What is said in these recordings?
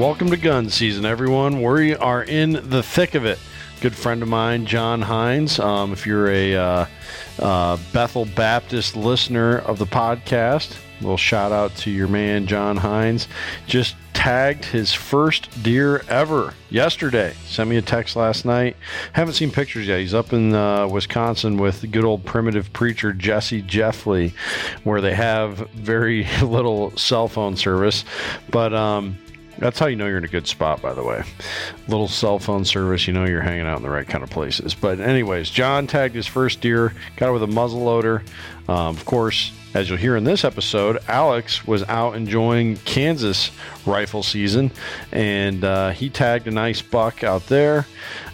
Welcome to gun season, everyone. We are in the thick of it. Good friend of mine, John Hines. Um, if you're a uh, uh, Bethel Baptist listener of the podcast, a little shout out to your man, John Hines. Just tagged his first deer ever yesterday. Sent me a text last night. Haven't seen pictures yet. He's up in uh, Wisconsin with good old primitive preacher Jesse Jeffley, where they have very little cell phone service. But um, that's how you know you're in a good spot, by the way. Little cell phone service, you know you're hanging out in the right kind of places. But, anyways, John tagged his first deer, got it with a muzzle loader. Um, of course, as you'll hear in this episode, Alex was out enjoying Kansas rifle season, and uh, he tagged a nice buck out there,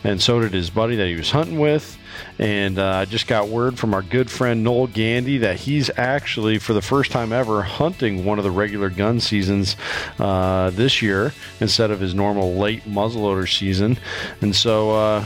and so did his buddy that he was hunting with. And uh, I just got word from our good friend Noel Gandy that he's actually, for the first time ever, hunting one of the regular gun seasons uh, this year instead of his normal late muzzleloader season. And so, uh,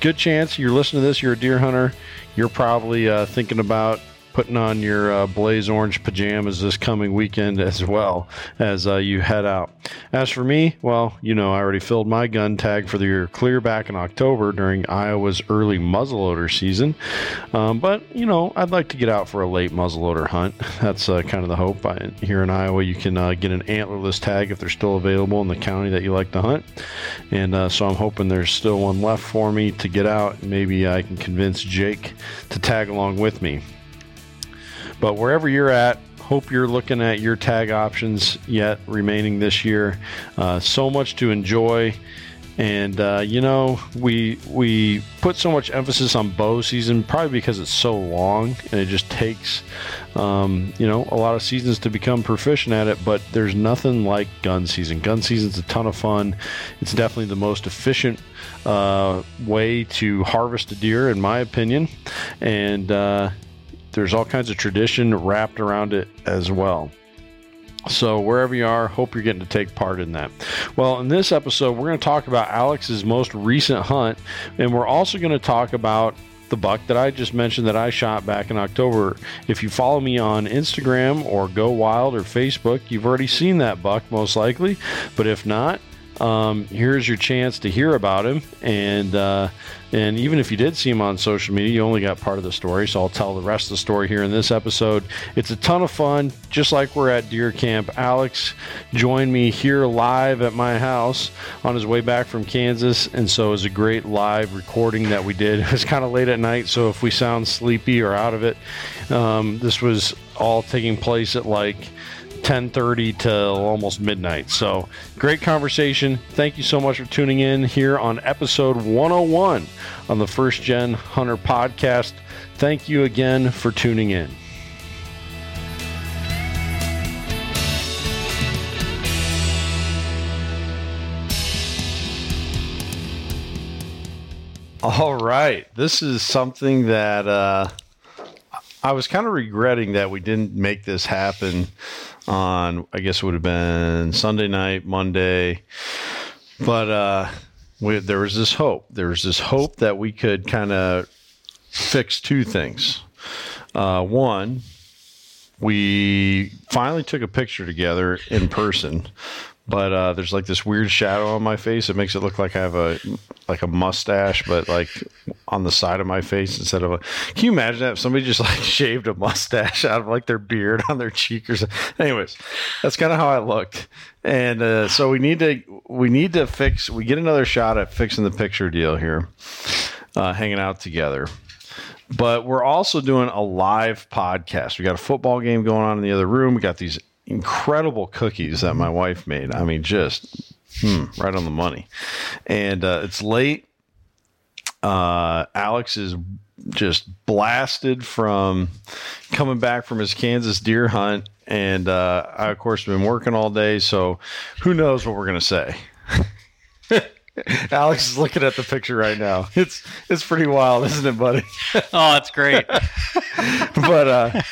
good chance you're listening to this, you're a deer hunter, you're probably uh, thinking about putting on your uh, blaze orange pajamas this coming weekend as well as uh, you head out. As for me, well, you know, I already filled my gun tag for the year clear back in October during Iowa's early muzzleloader season. Um, but, you know, I'd like to get out for a late muzzleloader hunt. That's uh, kind of the hope. I, here in Iowa, you can uh, get an antlerless tag if they're still available in the county that you like to hunt. And uh, so I'm hoping there's still one left for me to get out. Maybe I can convince Jake to tag along with me. But wherever you're at, hope you're looking at your tag options yet remaining this year. Uh, so much to enjoy. And uh, you know, we we put so much emphasis on bow season, probably because it's so long and it just takes, um, you know, a lot of seasons to become proficient at it. But there's nothing like gun season. Gun season's a ton of fun. It's definitely the most efficient uh, way to harvest a deer, in my opinion. And uh, there's all kinds of tradition wrapped around it as well. So, wherever you are, hope you're getting to take part in that. Well, in this episode, we're going to talk about Alex's most recent hunt, and we're also going to talk about the buck that I just mentioned that I shot back in October. If you follow me on Instagram or Go Wild or Facebook, you've already seen that buck most likely. But if not, um, here's your chance to hear about him. And uh, and even if you did see him on social media, you only got part of the story. So I'll tell the rest of the story here in this episode. It's a ton of fun, just like we're at deer camp. Alex joined me here live at my house on his way back from Kansas, and so it was a great live recording that we did. It was kind of late at night, so if we sound sleepy or out of it, um, this was all taking place at like 10:30 till almost midnight. So, great conversation. Thank you so much for tuning in here on episode 101 on the First Gen Hunter podcast. Thank you again for tuning in. All right. This is something that uh, I was kind of regretting that we didn't make this happen on I guess it would have been Sunday night, Monday. But uh, we, there was this hope. There was this hope that we could kind of fix two things. Uh, one, we finally took a picture together in person but uh, there's like this weird shadow on my face. It makes it look like I have a like a mustache, but like on the side of my face instead of a. Can you imagine that if somebody just like shaved a mustache out of like their beard on their cheek or something? Anyways, that's kind of how I looked, and uh, so we need to we need to fix. We get another shot at fixing the picture deal here, uh, hanging out together. But we're also doing a live podcast. We got a football game going on in the other room. We got these incredible cookies that my wife made. I mean, just hmm, right on the money. And uh, it's late. Uh, Alex is just blasted from coming back from his Kansas deer hunt. And uh, I, of course, have been working all day. So who knows what we're going to say. Alex is looking at the picture right now. It's it's pretty wild, isn't it, buddy? Oh, that's great. but uh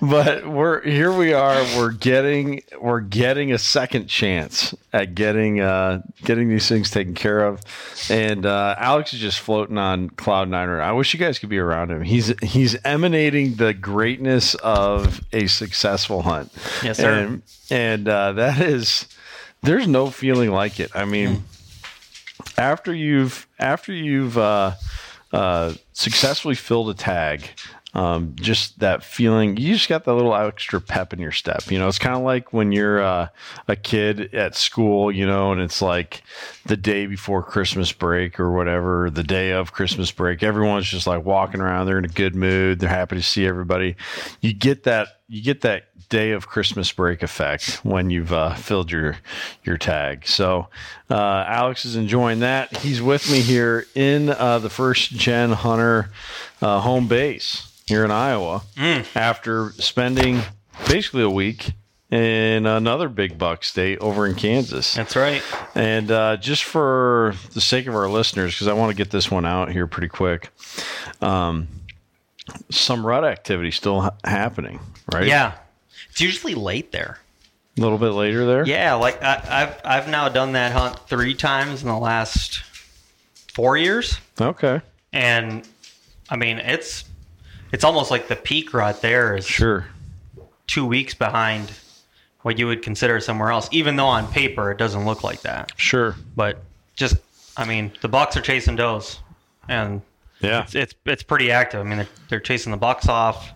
but we're here we are we're getting we're getting a second chance at getting uh getting these things taken care of and uh alex is just floating on cloud nine i wish you guys could be around him he's he's emanating the greatness of a successful hunt Yes, sir. and, and uh that is there's no feeling like it i mean after you've after you've uh, uh, successfully filled a tag, um, just that feeling, you just got that little extra pep in your step. You know, it's kind of like when you're uh, a kid at school, you know, and it's like the day before Christmas break or whatever, the day of Christmas break. Everyone's just like walking around. They're in a good mood. They're happy to see everybody. You get that. You get that day of Christmas break effect when you've uh, filled your your tag. So uh, Alex is enjoying that. He's with me here in uh, the first gen hunter uh, home base here in Iowa after spending basically a week in another big buck state over in Kansas. That's right. And uh, just for the sake of our listeners, because I want to get this one out here pretty quick, um, some rut activity still ha- happening, right? Yeah. It's usually late there. A little bit later there. Yeah, like I, I've I've now done that hunt three times in the last four years, Okay. and I mean it's it's almost like the peak rut there is Sure. two weeks behind what you would consider somewhere else. Even though on paper it doesn't look like that, Sure. but just I mean the bucks are chasing does, and Yeah. it's it's, it's pretty active. I mean they're, they're chasing the bucks off,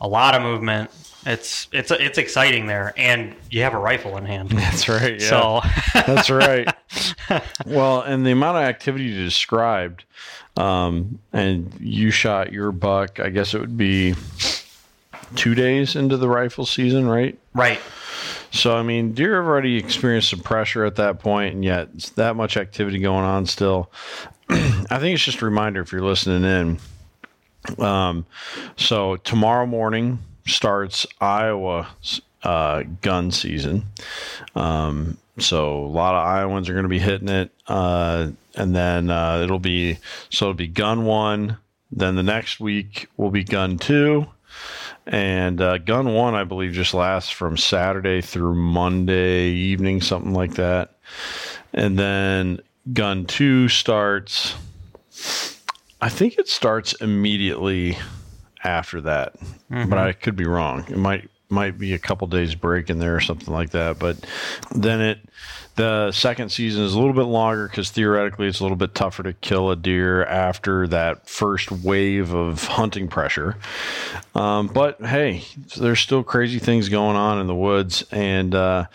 a lot of movement. It's it's it's exciting there, and you have a rifle in hand. That's right. Yeah. So That's right. well, and the amount of activity you described, um, and you shot your buck, I guess it would be two days into the rifle season, right? right, So, I mean, deer have already experienced some pressure at that point, and yet it's that much activity going on still. I think it's just a reminder if you're listening in. Um, so tomorrow morning starts Iowa uh, gun season. Um, so a lot of Iowans are going to be hitting it, uh, and then uh, it'll be so it'll be gun one. Then the next week will be gun two. And uh, gun one, I believe, just lasts from Saturday through Monday evening, something like that. And then gun two starts, I think it starts immediately after that, but mm-hmm. I could be wrong. It might might be a couple days break in there or something like that. But then it the second season is a little bit longer because theoretically it's a little bit tougher to kill a deer after that first wave of hunting pressure. Um, but hey, there's still crazy things going on in the woods. And uh,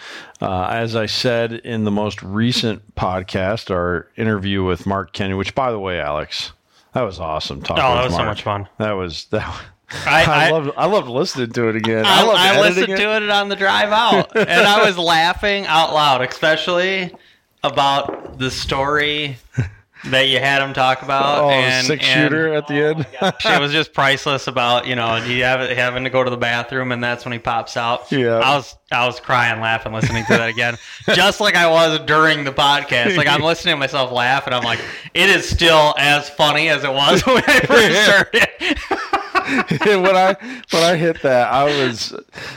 uh, as I said in the most recent podcast, our interview with Mark Kenny, which by the way, Alex, that was awesome. Talking Oh, that was so much fun. That was that. I- I, I- loved I loved listening to it again. I, I, I listened to it on the drive out, and I was laughing out loud, especially about the story that you had him talk about. Oh, and, six and- shooter at the end. it was just priceless about you know you have having to go to the bathroom and that's when he pops out. Yeah. I was I was crying laughing listening to that again, just like I was during the podcast. Like I'm listening to myself laugh and I'm like, it is still as funny as it was when I first started. when I when I hit that, I was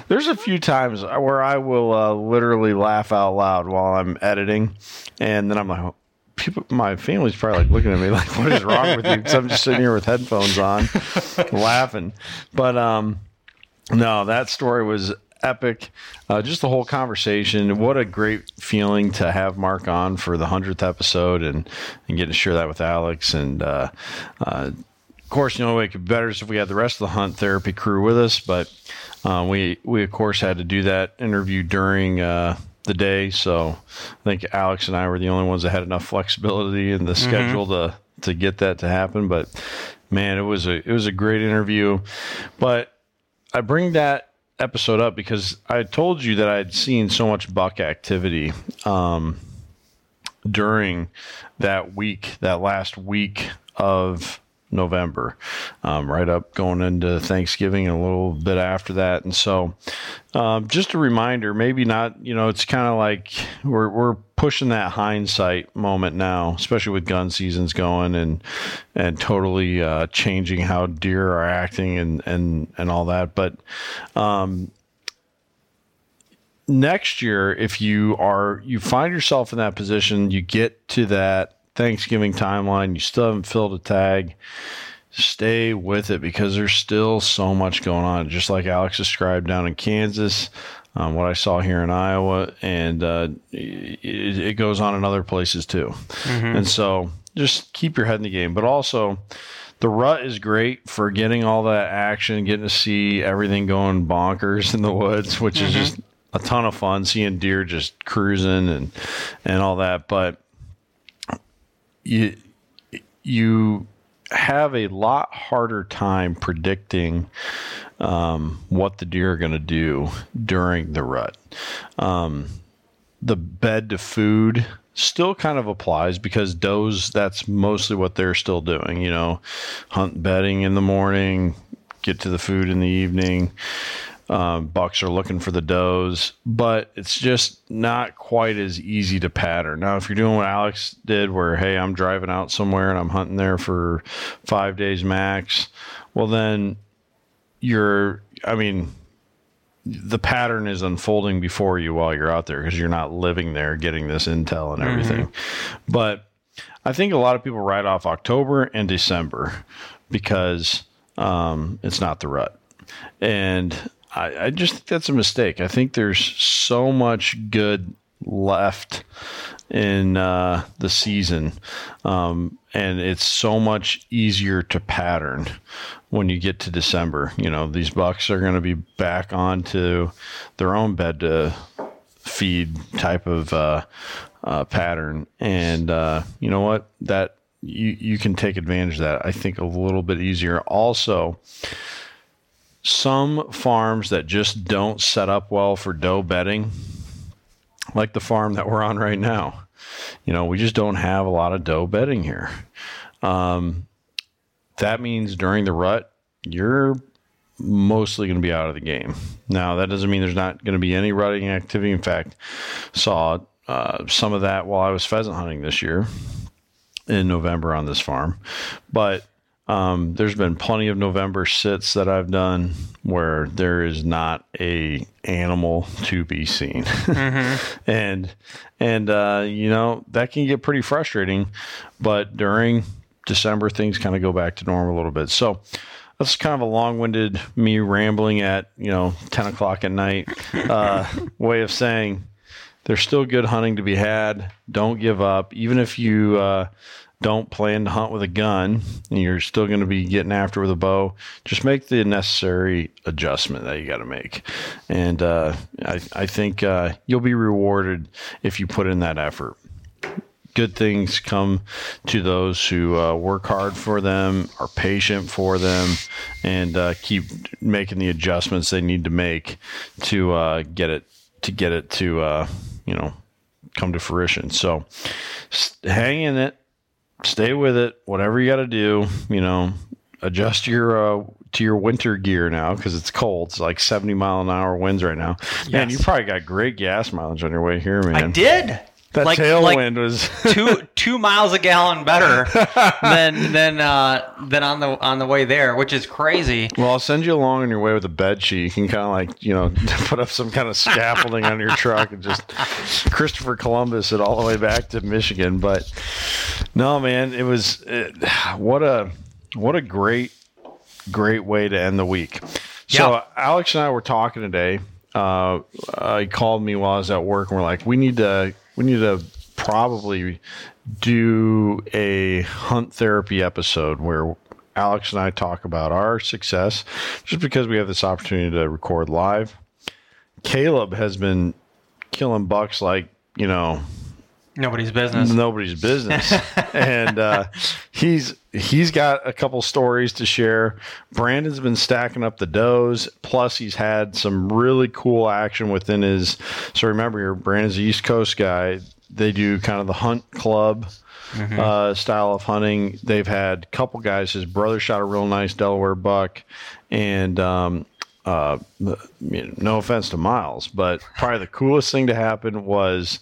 there's a few times where I will uh, literally laugh out loud while I'm editing, and then I'm like. People, my family's probably like looking at me like, "What is wrong with you?" Because I'm just sitting here with headphones on, laughing. But um, no, that story was epic. Uh, just the whole conversation. What a great feeling to have Mark on for the hundredth episode, and and getting to share that with Alex. And uh, uh, of course, the only way it could be better is if we had the rest of the hunt therapy crew with us. But uh, we we of course had to do that interview during uh, the day. So I think Alex and I were the only ones that had enough flexibility in the schedule to to get that to happen. But man, it was a it was a great interview. But I bring that episode up because I told you that I'd seen so much buck activity um, during that week, that last week of November, um, right up going into Thanksgiving and a little bit after that. And so, um, just a reminder, maybe not, you know, it's kind of like we're, we're pushing that hindsight moment now, especially with gun seasons going and and totally uh, changing how deer are acting and and and all that. But um, next year, if you are you find yourself in that position, you get to that Thanksgiving timeline, you still haven't filled a tag. Stay with it because there's still so much going on. Just like Alex described down in Kansas, um, what I saw here in Iowa, and uh, it, it, goes on in other places too. Mm-hmm. And so just keep your head in the game. But also, the rut is great for getting all that action, getting to see everything going bonkers in the woods, which mm-hmm. is just a ton of fun seeing deer just cruising and and all that. But you you have a lot harder time predicting um, what the deer are going to do during the rut. Um, the bed to food still kind of applies because does that's mostly what they're still doing. You know, hunt bedding in the morning, get to the food in the evening. Um, bucks are looking for the does, but it's just not quite as easy to pattern. Now, if you're doing what Alex did, where hey, I'm driving out somewhere and I'm hunting there for five days max, well then you're, I mean, the pattern is unfolding before you while you're out there because you're not living there getting this intel and everything. Mm-hmm. But I think a lot of people write off October and December because um, it's not the rut. And I, I just think that's a mistake. I think there's so much good left in uh, the season, um, and it's so much easier to pattern when you get to December. You know, these bucks are going to be back onto their own bed to feed type of uh, uh, pattern, and uh, you know what? That you you can take advantage of that. I think a little bit easier. Also some farms that just don't set up well for doe bedding, like the farm that we're on right now. You know, we just don't have a lot of doe bedding here. Um, that means during the rut, you're mostly going to be out of the game. Now, that doesn't mean there's not going to be any rutting activity. In fact, saw uh, some of that while I was pheasant hunting this year in November on this farm. But um, there's been plenty of November sits that I've done where there is not a animal to be seen, mm-hmm. and and uh, you know that can get pretty frustrating. But during December, things kind of go back to normal a little bit. So that's kind of a long-winded me rambling at you know 10 o'clock at night uh, way of saying there's still good hunting to be had. Don't give up, even if you. Uh, don't plan to hunt with a gun and you're still going to be getting after with a bow, just make the necessary adjustment that you got to make. And uh, I, I think uh, you'll be rewarded if you put in that effort. Good things come to those who uh, work hard for them, are patient for them, and uh, keep making the adjustments they need to make to uh, get it to get it to uh, you know come to fruition. So hang in it stay with it. Whatever you got to do, you know, adjust your uh, to your winter gear now because it's cold. It's like seventy mile an hour winds right now. Yes. Man, you probably got great gas mileage on your way here, man. I did. That like, tailwind like was two two miles a gallon better than than uh, than on the on the way there, which is crazy. Well, I'll send you along on your way with a bed sheet. You can kind of like you know put up some kind of scaffolding on your truck and just Christopher Columbus it all the way back to Michigan. But no, man, it was it, what a what a great great way to end the week. So. Alex and I were talking today. Uh, he called me while I was at work, and we're like, we need to we need to probably do a hunt therapy episode where Alex and I talk about our success just because we have this opportunity to record live. Caleb has been killing bucks like, you know, nobody's business. Nobody's business. and uh, he's he's got a couple stories to share. Brandon's been stacking up the does. Plus, he's had some really cool action within his. So remember, here Brandon's the East Coast guy. They do kind of the hunt club. Mm-hmm. Uh, style of hunting. They've had a couple guys. His brother shot a real nice Delaware buck, and um, uh, no offense to Miles, but probably the coolest thing to happen was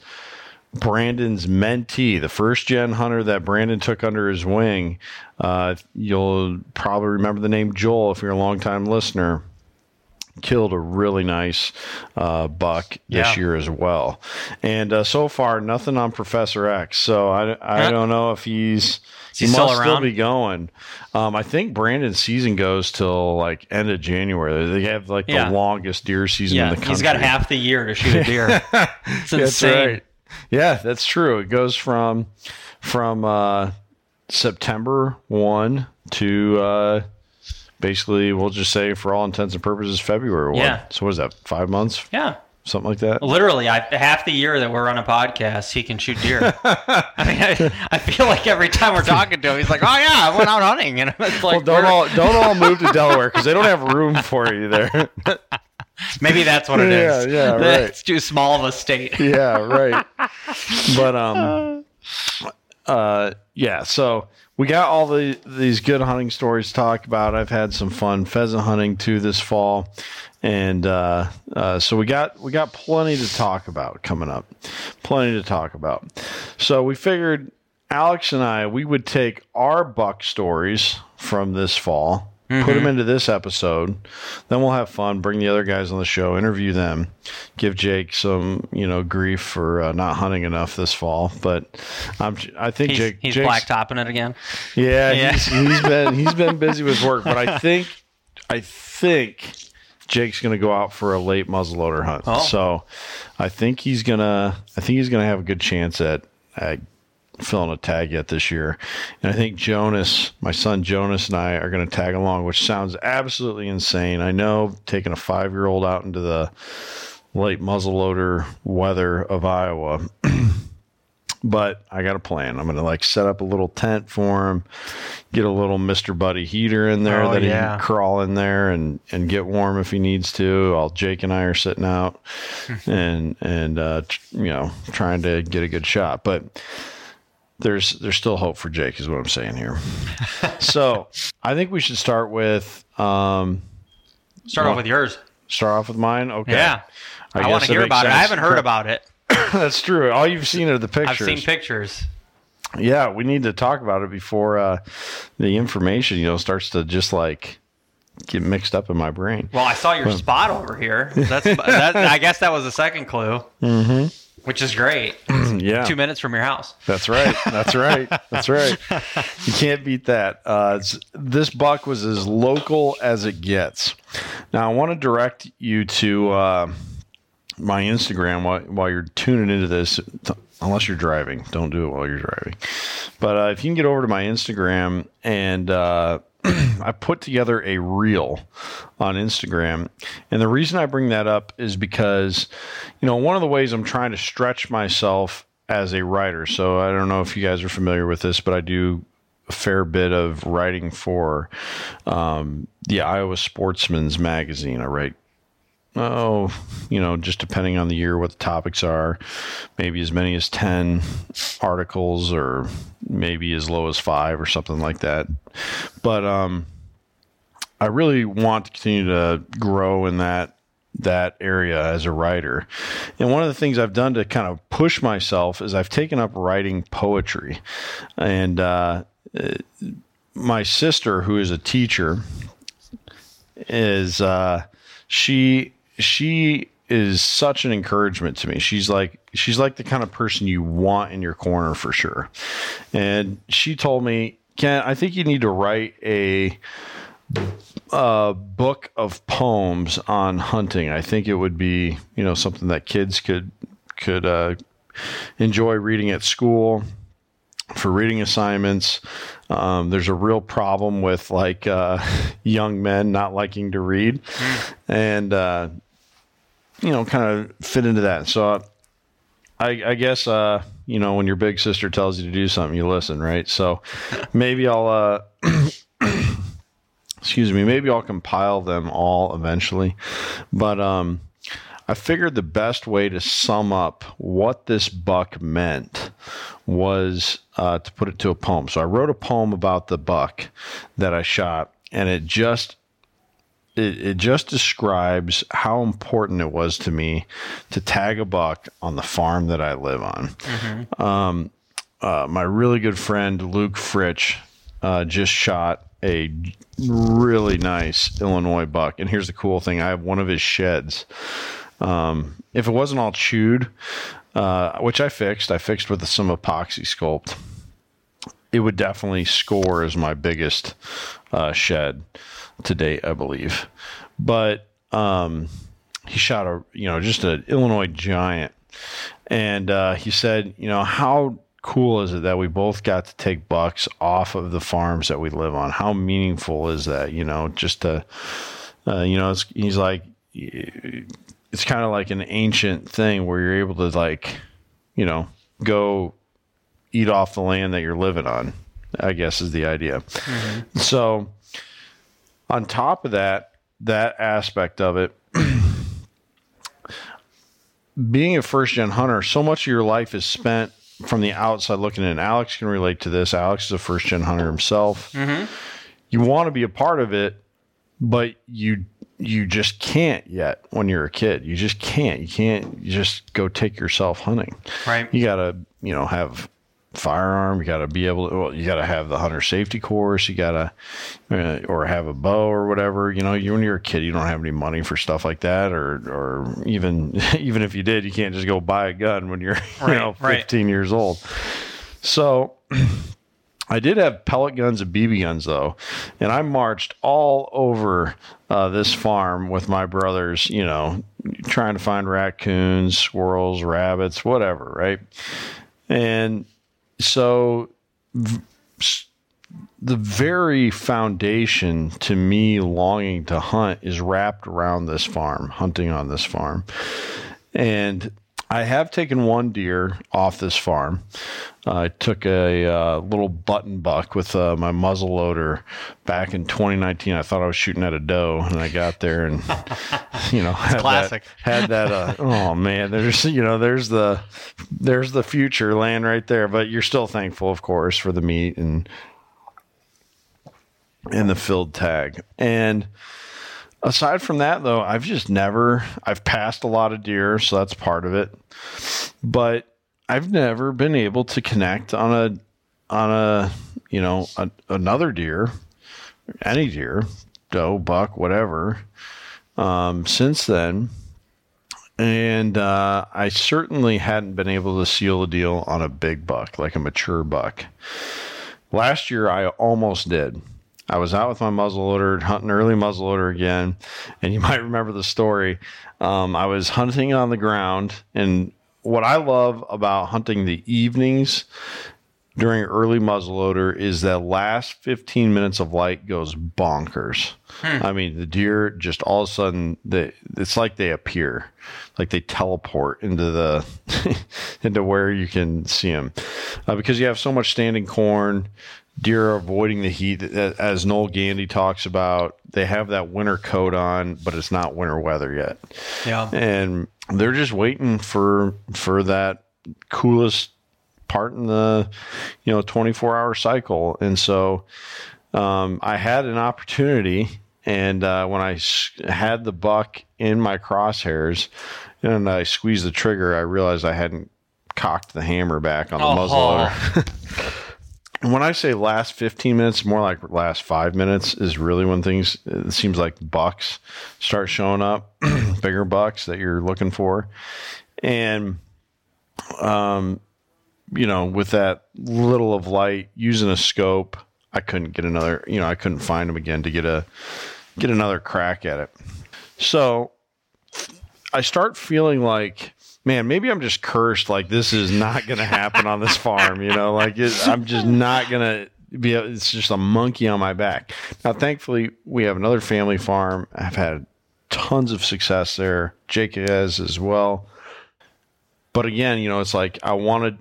Brandon's mentee, the first gen hunter that Brandon took under his wing. Uh, you'll probably remember the name Joel if you're a longtime listener. Killed a really nice uh, buck this Yeah. year as well, and uh, so far nothing on Professor X. So I, I don't know if he's he he still must still around? be going. Um, I think Brandon's season goes till like end of January. They have like Yeah. the longest deer season in the country. he's got half the year to shoot a deer. It's That's insane. right. Yeah, that's true. It goes from from uh, September one to uh, basically we'll just say for all intents and purposes February one. Yeah. So what is that? Five months, Yeah. something like that. Literally, I, half the year that we're on a podcast, he can shoot deer. I mean, I, I feel like every time we're talking to him, he's like, "Oh yeah, I went out hunting," and it's Well, like, don't all don't all move to Delaware because they don't have room for you there. maybe that's what it Yeah, is. yeah, right. It's too small of a state. yeah, right. But um, uh, yeah. So we got all the these good hunting stories to talk about. I've had some fun pheasant hunting too this fall, and uh, uh, so we got we got plenty to talk about coming up. Plenty to talk about. So we figured Alex and I we would take our buck stories from this fall. Put them into this episode, then we'll have fun. Bring the other guys on the show, interview them, give Jake some, you know, grief for uh, not hunting enough this fall. But I'm, I think He's, Jake, he's Jake's- blacktopping it again. yeah, Yeah. He's, he's been he's been busy with work, but I think I think Jake's going to go out for a late muzzleloader hunt. Oh. So I think he's gonna I think he's gonna have a good chance at, at filling a tag yet this year. And I think Jonas, my son Jonas, and I are going to tag along, which sounds absolutely insane. I know taking a five year old out into the late muzzleloader weather of Iowa. But I got a plan. I'm going to like set up a little tent for him, get a little Mr. Buddy heater in there Oh, that he yeah. can crawl in there and, and get warm if he needs to. While Jake and I are sitting out and and uh, you know trying to get a good shot. But there's there's still hope for Jake, is what I'm saying here. so I think we should start with um, Start Well- off with yours. start off with mine. Okay, Yeah. I, want to hear about it. I haven't heard about it. That's true. All you've seen are the pictures. I've seen pictures. Yeah, we need to talk about it before uh, the information, you know, starts to just like get mixed up in my brain. Well, I saw your spot over here. That's that, I guess that was the second clue, mm-hmm. Which is great. yeah, Two minutes from your house. that's right. That's right. That's right. You can't beat that. Uh, this buck was as local as it gets. Now, I want to direct you to uh, my Instagram while, while you're tuning into this. Unless you're driving, don't do it while you're driving. But uh, if you can get over to my Instagram and uh, I put together a reel on Instagram. And the reason I bring that up is because, you know, one of the ways I'm trying to stretch myself as a writer. So I don't know if you guys are familiar with this, but I do a fair bit of writing for um, the Iowa Sportsman's magazine. I write oh, you know, just depending on the year, what the topics are, maybe as many as 10 articles or maybe as low as five or something like that. But um, I really want to continue to grow in that that area as a writer. And one of the things I've done to kind of push myself is I've taken up writing poetry. And uh, my sister, who is a teacher, is uh, she she is such an encouragement to me. She's like she's like the kind of person you want in your corner for sure. And she told me, "Ken, I think you need to write a a book of poems on hunting. I think it would be, you know, something that kids could could uh, enjoy reading at school for reading assignments. Um, there's a real problem with like uh, young men not liking to read, and uh, you know, kind of fit into that. So, I, I guess uh, you know when your big sister tells you to do something, you listen, right? So maybe I'll. Uh, excuse me maybe i'll compile them all eventually but um i figured the best way to sum up what this buck meant was uh, to put it to a poem so i wrote a poem about the buck that i shot and it just it, it just describes how important it was to me to tag a buck on the farm that I live on. Um, uh, my really good friend Luke Fritch uh, just shot a really nice Illinois buck, and here's the cool thing: I have one of his sheds. Um, if it wasn't all chewed, uh, which I fixed, I fixed with some Apoxie Sculpt. It would definitely score as my biggest uh, shed to date, I believe. But um, he shot a you know just an Illinois giant, and uh, he said, you know, how cool is it that we both got to take bucks off of the farms that we live on? How meaningful is that? You know, just to uh, you know, it's, he's like, it's kind of like an ancient thing where you're able to like, you know, go eat off the land that you're living on. I guess is the idea. So, on top of that, that aspect of it, being a first gen hunter, so much of your life is spent from the outside looking in. Alex can relate to this. Alex is a first gen hunter himself. Mm-hmm. You want to be a part of it, but you you just can't yet when you're a kid. You just can't. You can't just go take yourself hunting. Right. You got to, you know, have firearm. You got to be able to, well, you got to have the hunter safety course. You got to, uh, or have a bow or whatever. You know, you, when you're a kid, you don't have any money for stuff like that. Or, or even, even if you did, you can't just go buy a gun when you're, you Right, know, right. 15 years old. So, I did have pellet guns and BB guns though, and I marched all over uh, this farm with my brothers. You know, trying to find raccoons, squirrels, rabbits, whatever, right? And so, v- the very foundation to me longing to hunt is wrapped around this farm, hunting on this farm, and. I have taken one deer off this farm. I took a uh, little button buck with uh, my muzzle loader back in 2019. I thought I was shooting at a doe, and I got there and you know had classic. That, had that. Uh, oh man, there's you know there's the there's the future land right there. But you're still thankful, of course, for the meat and and the filled tag and. Aside from that, though, I've just never, I've passed a lot of deer, so that's part of it. But I've never been able to connect on a, on a, you know, a, another deer, any deer, doe, buck, whatever, um, since then. And uh, I certainly hadn't been able to seal the deal on a big buck, like a mature buck. Last year, I almost did. I was out with my muzzleloader, hunting early muzzleloader again, and you might remember the story. Um, I was hunting on the ground, and what I love about hunting the evenings during early muzzleloader is that last 15 minutes of light goes bonkers. I mean, the deer just all of a sudden they it's like they appear, like they teleport into the into where you can see them uh, because you have so much standing corn. Deer are avoiding the heat, as Noel Gandy talks about. They have that winter coat on, but it's not winter weather yet Yeah. and they're just waiting for for that coolest part in the you know 24 hour cycle and so um, i had an opportunity and uh, I had the buck in my crosshairs and i squeezed the trigger i realized i hadn't cocked the hammer back on the Oh. muzzleloader and when I say last 15 minutes, more like last five minutes is really when things, it seems like bucks start showing up, bigger bucks that you're looking for. And, um, you know, with that little of light using a scope, I couldn't get another, you know, I couldn't find them again to get a, get another crack at it. So I start feeling like, man, maybe I'm just cursed. Like this is not going to happen on this farm. You know, like it, I'm just not going to be. It's just a monkey on my back. Now, thankfully, we have another family farm. I've had tons of success there. Jake has as well. But again, you know, it's like I wanted.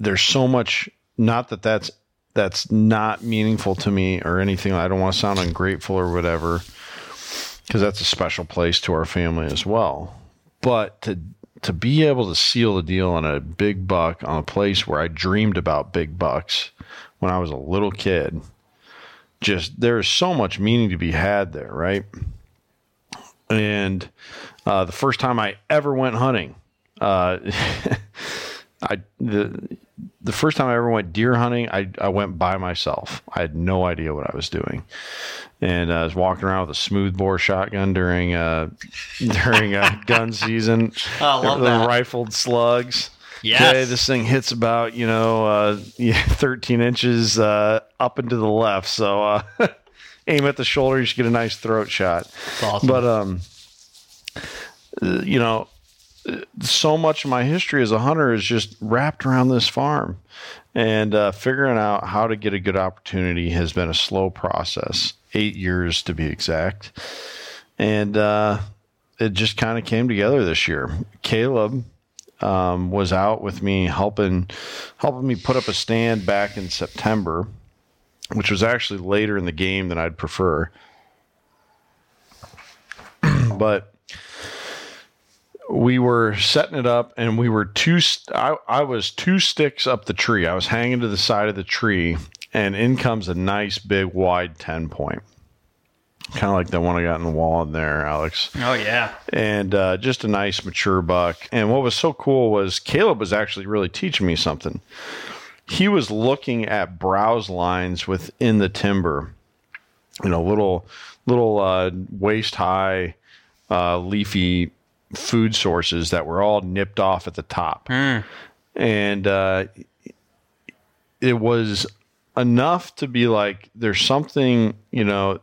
There's so much. Not that that's that's not meaningful to me or anything. I don't want to sound ungrateful or whatever, because that's a special place to our family as well. But to to be able to seal the deal on a big buck on a place where I dreamed about big bucks when I was a little kid, just there's so much meaning to be had there, right? and uh, the first time I ever went hunting, uh, I the the first time I ever went deer hunting, I I went by myself. I had no idea what I was doing, and I was walking around with a smoothbore shotgun during uh during uh, gun season. I love the that. rifled slugs. Yes. Okay, this thing hits about you know uh, yeah, 13 inches uh, up and to the left. So uh, aim at the shoulder, you should get a nice throat shot. Awesome. But um, uh, you know, so much of my history as a hunter is just wrapped around this farm, and uh, figuring out how to get a good opportunity has been a slow process. Eight years to be exact, and uh, it just kind of came together this year. Caleb um, was out with me helping helping me put up a stand back in September, which was actually later in the game than I'd prefer. but we were setting it up and we were two I, I was two sticks up the tree i was hanging to the side of the tree and in comes a nice big wide 10 point kind of like the one i got in the wall in there alex oh yeah. and uh, just a nice mature buck. And what was so cool was Caleb was actually really teaching me something. He was looking at browse lines within the timber, you know, little little uh, waist high uh, leafy food sources that were all nipped off at the top, and uh, it was enough to be like, there's something, you know,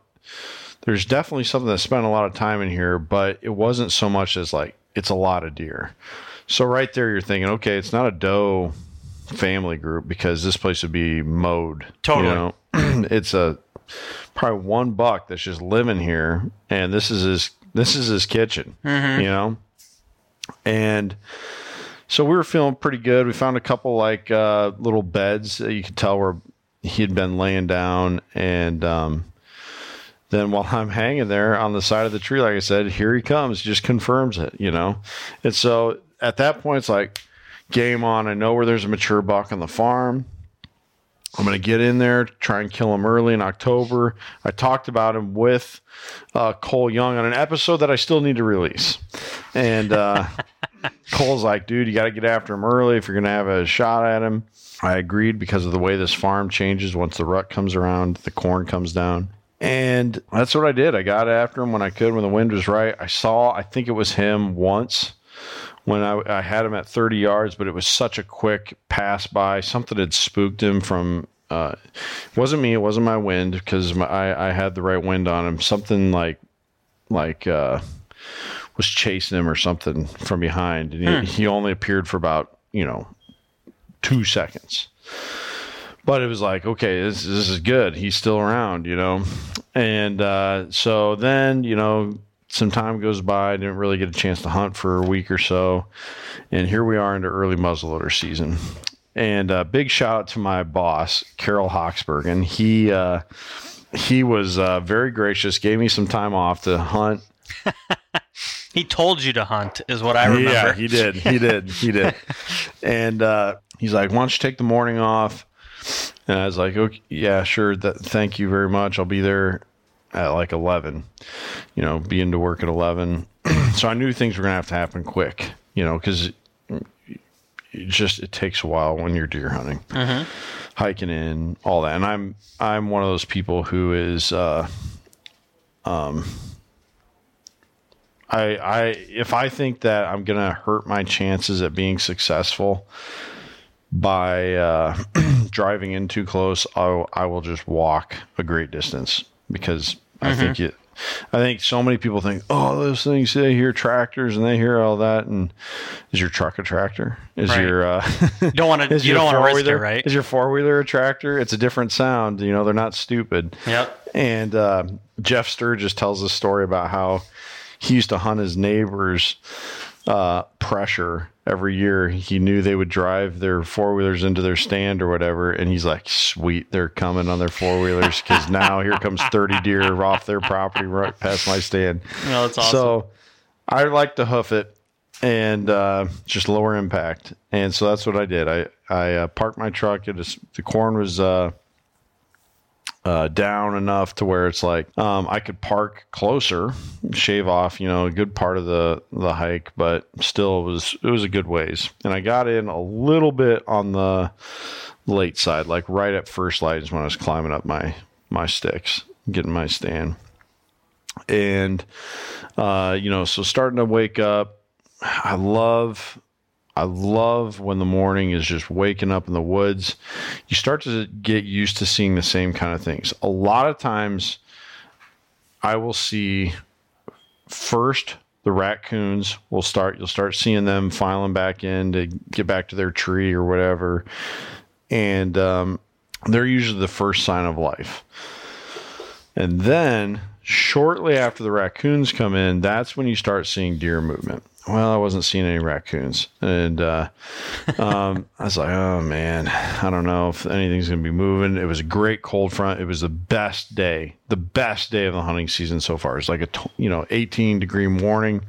there's definitely something that spent a lot of time in here, but it wasn't so much as like it's a lot of deer. So right there, you're thinking, okay, it's not a doe family group because this place would be mowed. Totally. You know? it's a probably one buck that's just living here, and this is his this is his kitchen. You know, and so we were feeling pretty good. We found a couple like uh, little beds that you could tell where he had been laying down, and um, then while I'm hanging there on the side of the tree, like I said, here he comes, just confirms it, you know. And so at that point, it's like game on. I know where there's a mature buck on the farm. I'm going to get in there, try and kill him early in October. I talked about him with uh, Cole Young on an episode that I still need to release. And uh, Cole's like, dude, you got to get after him early if you're going to have a shot at him. I agreed because of the way this farm changes once the rut comes around, the corn comes down. And that's what I did. I got after him when I could, when the wind was right. I saw, I think it was him once when I, I had him at 30 yards, but it was such a quick pass by. Something had spooked him from. Uh, it wasn't me. It wasn't my wind because I, I had the right wind on him. Something like like uh, was chasing him or something from behind, and he, he only appeared for about you know two seconds. But it was like, okay, this, this is good. He's still around, you know. And uh, so then, you know, some time goes by. I didn't really get a chance to hunt for a week or so. And here we are into early muzzleloader season. And uh, big shout out to my boss, Carol Hawksbergen. He uh, he was uh, very gracious, gave me some time off to hunt. He told you to hunt, is what I remember. Yeah, he did. He did. He did. And uh, he's like, "Why don't you take the morning off?" And I was like, "Okay, yeah, sure. That, thank you very much. I'll be there at like eleven. You know, being to work at eleven. so I knew things were gonna have to happen quick. You know, because it just it takes a while when you're deer hunting, hiking in all that. And I'm I'm one of those people who is. Uh, um, I, I if I think that I'm gonna hurt my chances at being successful by uh, driving in too close, I, I will just walk a great distance because I think it. I think so many people think, oh, those things they hear tractors and they hear all that, and is your truck a tractor? Is Right. your uh, Don't want to. is You your don't want to risk it, right? Is your four wheeler a tractor? It's a different sound. You know, they're not stupid. Yep. And uh, Jeff Sturgis tells a story about how he used to hunt his neighbors' uh, pressure every year. He knew they would drive their four wheelers into their stand or whatever, and he's like, "Sweet, they're coming on their four wheelers because now here comes thirty deer off their property right past my stand." No, that's awesome. So I like to hoof it and uh, just lower impact, and so that's what I did. I I uh, parked my truck. It is, the corn was uh, uh, down enough to where it's like um, I could park closer, shave off, you know, a good part of the the hike, but still it was it was a good ways. And I got in a little bit on the late side, like right at first light is when I was climbing up my my sticks, getting my stand, and uh, you know, so starting to wake up. I love I love when the morning is just waking up in the woods. You start to get used to seeing the same kind of things. A lot of times, I will see first the raccoons will start. You'll start seeing them filing back in to get back to their tree or whatever, and um, they're usually the first sign of life. And then shortly after the raccoons come in, that's when you start seeing deer movement well, I wasn't seeing any raccoons, and uh, um, I was like, oh man, I don't know if anything's going to be moving. It was a great cold front. It was the best day, the best day of the hunting season so far. It's like a you know 18 degree morning,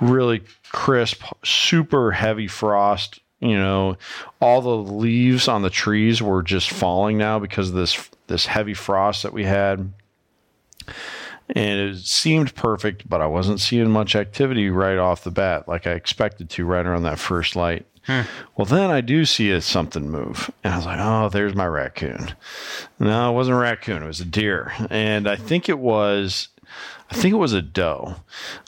really crisp, super heavy frost. You know, all the leaves on the trees were just falling now because of this this heavy frost that we had and it seemed perfect, but I wasn't seeing much activity right off the bat like I expected to right around that first light. Hmm. Well, then I do see a, something move, and I was like, "Oh, there's my raccoon." No, it wasn't a raccoon; it was a deer, and I think it was, I think it was a doe.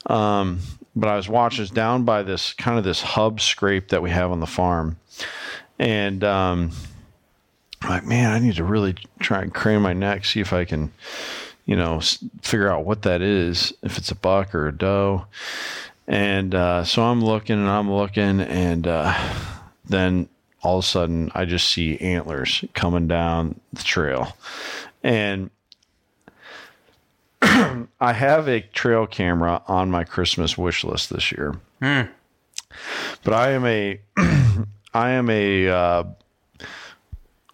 Um, but I was watching this down by this kind of this hub scrape that we have on the farm, and um, I'm like, "Man, I need to really try and crane my neck, see if I can." You know, figure out what that is, if it's a buck or a doe. And uh, so I'm looking and I'm looking, and uh, then all of a sudden I just see antlers coming down the trail. And I have a trail camera on my Christmas wish list this year. Hmm. But I am a I am a uh,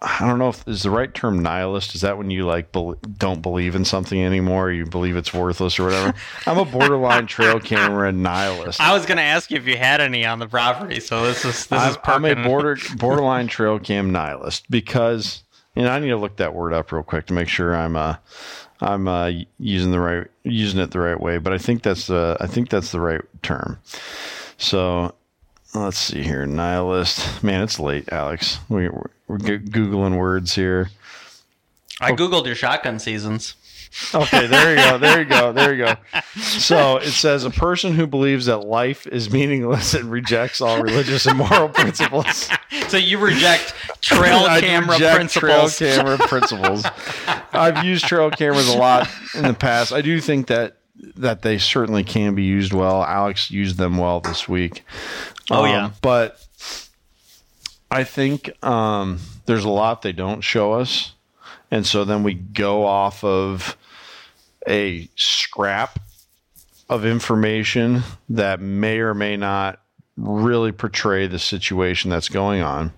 I don't know if is the right term nihilist. Is that when you like be- don't believe in something anymore? you believe it's worthless or whatever. I'm a borderline trail camera nihilist. I was going to ask you if you had any on the property. So this is this I'm, is. I'm a border borderline trail cam nihilist because you know I need to look that word up real quick to make sure I'm uh I'm uh, using the right using it the right way. But I think that's uh, I think that's the right term. So let's see here. Nihilist. Man it's late alex. We, we're, we're googling words here. I googled your shotgun seasons. Okay there you go there you go there you go. So it says a person who believes that life is meaningless and rejects all religious and moral principles. So you reject trail camera reject principles. trail camera principles. I've used trail cameras a lot in the past. I do think that that they certainly can be used well. Alex used them well this week. Oh um, yeah, but I think um, there's a lot they don't show us, and so then we go off of a scrap of information that may or may not really portray the situation that's going on.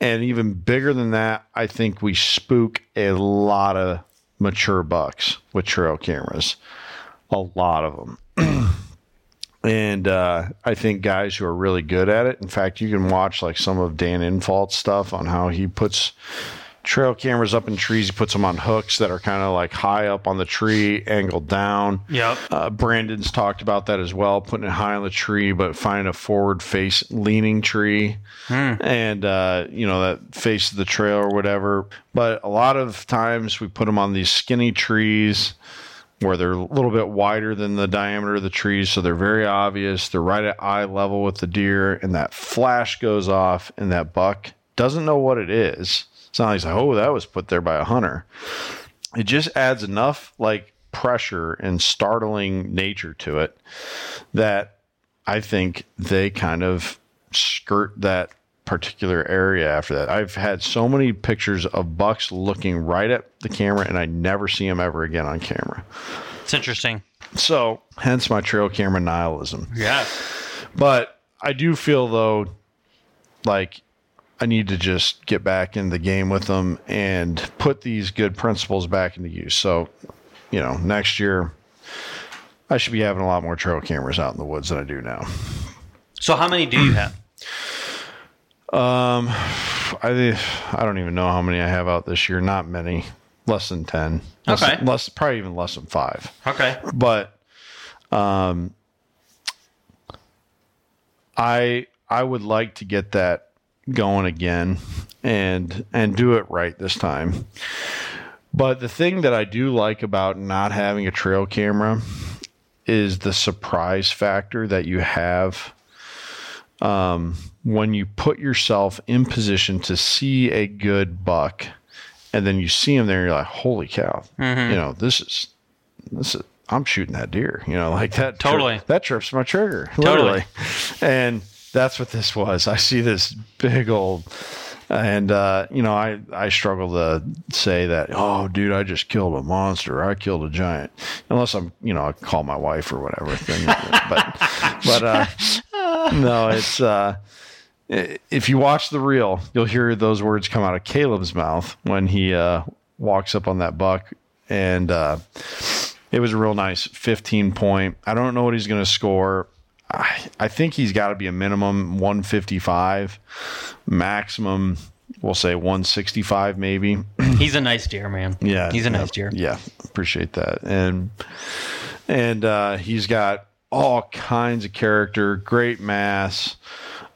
And even bigger than that, I think we spook a lot of mature bucks with trail cameras. A lot of them. and uh, I think guys who are really good at it. In fact, you can watch like some of Dan Infalt's stuff on how he puts trail cameras up in trees. He puts them on hooks that are kind of like high up on the tree, angled down. Yep. Uh, Brandon's talked about that as well, putting it high on the tree, but finding a forward face leaning tree, hmm. and uh, you know that face of the trail or whatever. But a lot of times we put them on these skinny trees where they're a little bit wider than the diameter of the trees, so they're very obvious. They're right at eye level with the deer, and that flash goes off, and that buck doesn't know what it is. It's not like he's like, oh, that was put there by a hunter. It just adds enough like pressure and startling nature to it that I think they kind of skirt that particular area after that. I've had so many pictures of bucks looking right at the camera, and I never see them ever again on camera. It's interesting. So, hence my trail camera nihilism. Yeah. But I do feel though, like I need to just get back in the game with them and put these good principles back into use. So, you know, next year I should be having a lot more trail cameras out in the woods than I do now. So, how many do you have? Um, I I don't even know how many I have out this year. Not many. Less than ten. Less, Okay. Less, probably even less than five. Okay. But, um, I I would like to get that going again and and do it right this time. But the thing that I do like about not having a trail camera is the surprise factor that you have um, when you put yourself in position to see a good buck, and then you see him there, you're like, "Holy cow!" You know, this is this is. I'm shooting that deer, you know, like that. tri- Totally. that trips my trigger, Totally. And that's what this was. I see this big old, and uh, you know, I I struggle to say that. Oh, dude, I just killed a monster. I killed a giant. Unless I'm, you know, I call my wife or whatever. Then, but but uh, no, it's. uh if you watch the reel, you'll hear those words come out of Caleb's mouth when he uh, walks up on that buck, and uh, it was a real nice 15 point. I don't know what he's going to score. I, I think he's got to be a minimum 155, maximum we'll say 165 maybe. He's a nice deer, man. Yeah, He's a nice yeah, deer. Yeah, appreciate that. And and uh, he's got all kinds of character, great mass.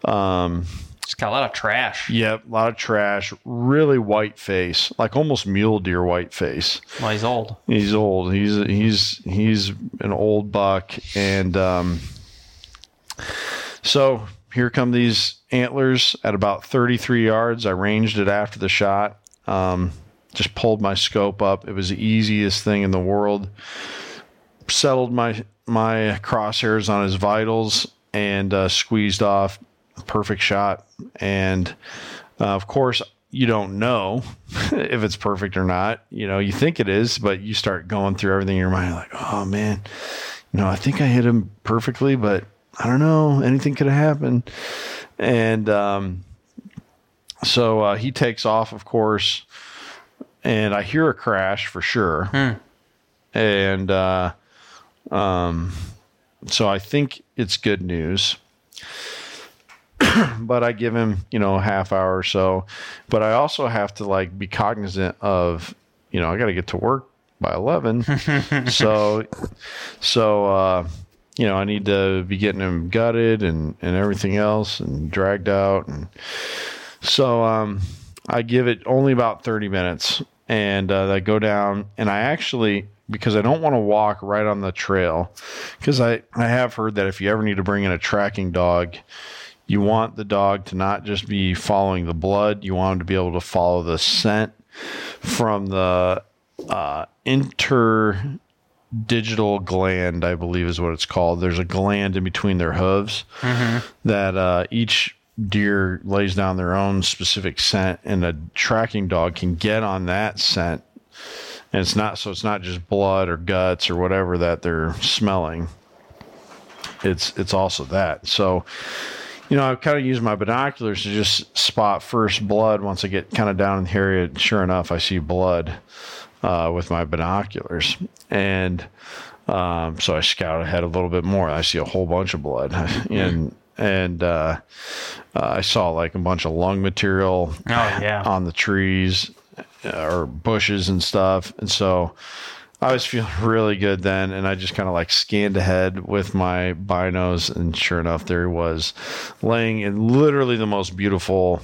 Um, It's got a lot of trash. Yep, a lot of trash. Really white face, like almost mule deer white face. Well, he's old. He's old. He's he's he's an old buck, and um, so here come these antlers at about 33 yards. I ranged it after the shot. Um, just pulled my scope up. It was the easiest thing in the world. Settled my my crosshairs on his vitals and uh, squeezed off. Perfect shot. And uh, of course, you don't know if it's perfect or not. You know, you think it is, but you start going through everything in your mind, like, oh man, you know, I think I hit him perfectly, but I don't know. Anything could have happened. And um, so uh, he takes off, of course, and I hear a crash for sure. And uh, um, so I think it's good news but I give him, you know, a half hour or so. But I also have to like be cognizant of, you know, I got to get to work by 11. so, so, uh, you know, I need to be getting him gutted and, and everything else and dragged out. And so, um, I give it only about 30 minutes and, uh, I go down and I actually, because I don't want to walk right on the trail because I, I have heard that if you ever need to bring in a tracking dog, you want the dog to not just be following the blood, you want him to be able to follow the scent from the uh, interdigital gland, I believe is what it's called. There's a gland in between their hooves that uh, each deer lays down their own specific scent, and a tracking dog can get on that scent. And it's not so it's not just blood or guts or whatever that they're smelling. It's it's also that. So you know, I kind of use my binoculars to just spot first blood once I get kind of down in the area. Sure enough, I see blood uh, with my binoculars. And um, so I scout ahead a little bit more. I see a whole bunch of blood. and and uh, uh, I saw like a bunch of lung material Oh, yeah. on the trees or bushes and stuff. And so I was feeling really good then, and I just kind of like scanned ahead with my binos, and sure enough, there he was, laying in literally the most beautiful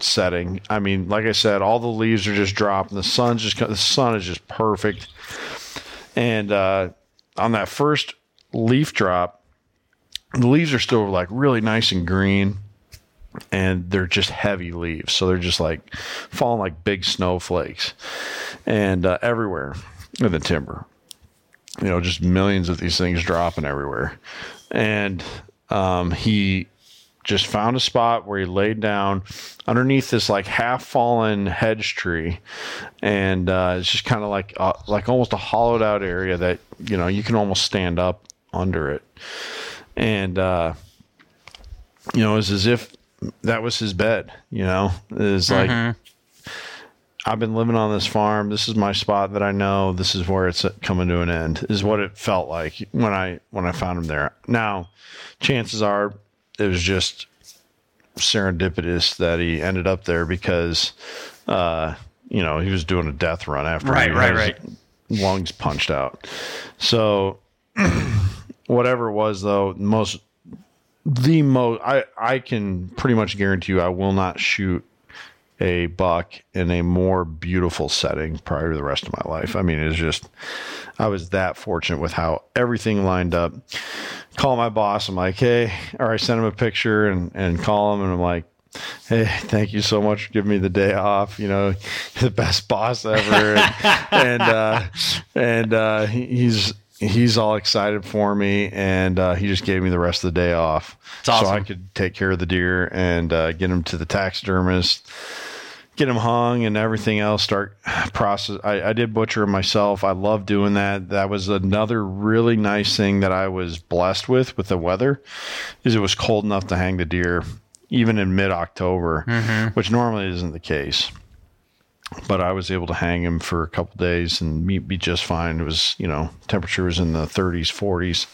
setting. I mean, like I said, all the leaves are just dropping. The sun's just the sun is just perfect, and uh, on that first leaf drop, the leaves are still like really nice and green and they're just heavy leaves. So they're just like falling like big snowflakes and uh, everywhere in the timber. You know, just millions of these things dropping everywhere. And um, he just found a spot where he laid down underneath this like half fallen hedge tree and uh, it's just kind of like uh, like almost a hollowed out area that you know you can almost stand up under it and uh, you know, it's as if that was his bed. You know, it's like I've been living on this farm. This is my spot that I know. This is where it's coming to an end. Is what it felt like when I when I found him there. Now, chances are it was just serendipitous that he ended up there because, uh, you know, he was doing a death run after Right, he right, his lungs punched out. So, whatever it was, though, most the most I I can pretty much guarantee you I will not shoot a buck in a more beautiful setting prior to the rest of my life. I mean, it's just I was that fortunate with how everything lined up. Call my boss. I'm like, hey, or I send him a picture and and call him, and I'm like. Hey, thank you so much for giving me the day off. You know, the best boss ever, and and, uh, and uh, he's he's all excited for me, and uh, he just gave me the rest of the day off, so I could take care of the deer and uh, get him to the taxidermist, get him hung and everything else. Start process. I, I did butcher him myself. I love doing that. That was another really nice thing that I was blessed with with the weather, is it was cold enough to hang the deer even in mid October, which normally isn't the case. But I was able to hang him for a couple days and be just fine. It was, you know, temperature was in the 30s, 40s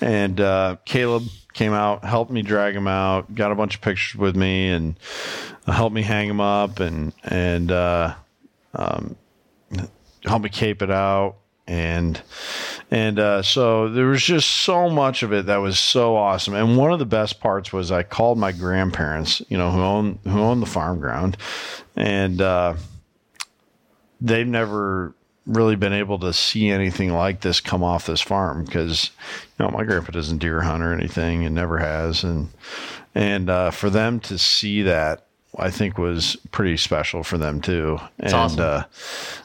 and uh, Caleb came out, helped me drag him out, got a bunch of pictures with me, and uh, helped me hang him up, and and uh, um, helped me cape it out, and and uh, so there was just so much of it that was so awesome. And one of the best parts was I called my grandparents, you know, who own who own the farm ground, and uh, they've never really been able to see anything like this come off this farm because you know my grandpa doesn't deer hunt or anything and never has and and uh, for them to see that I think was pretty special for them too and awesome. uh,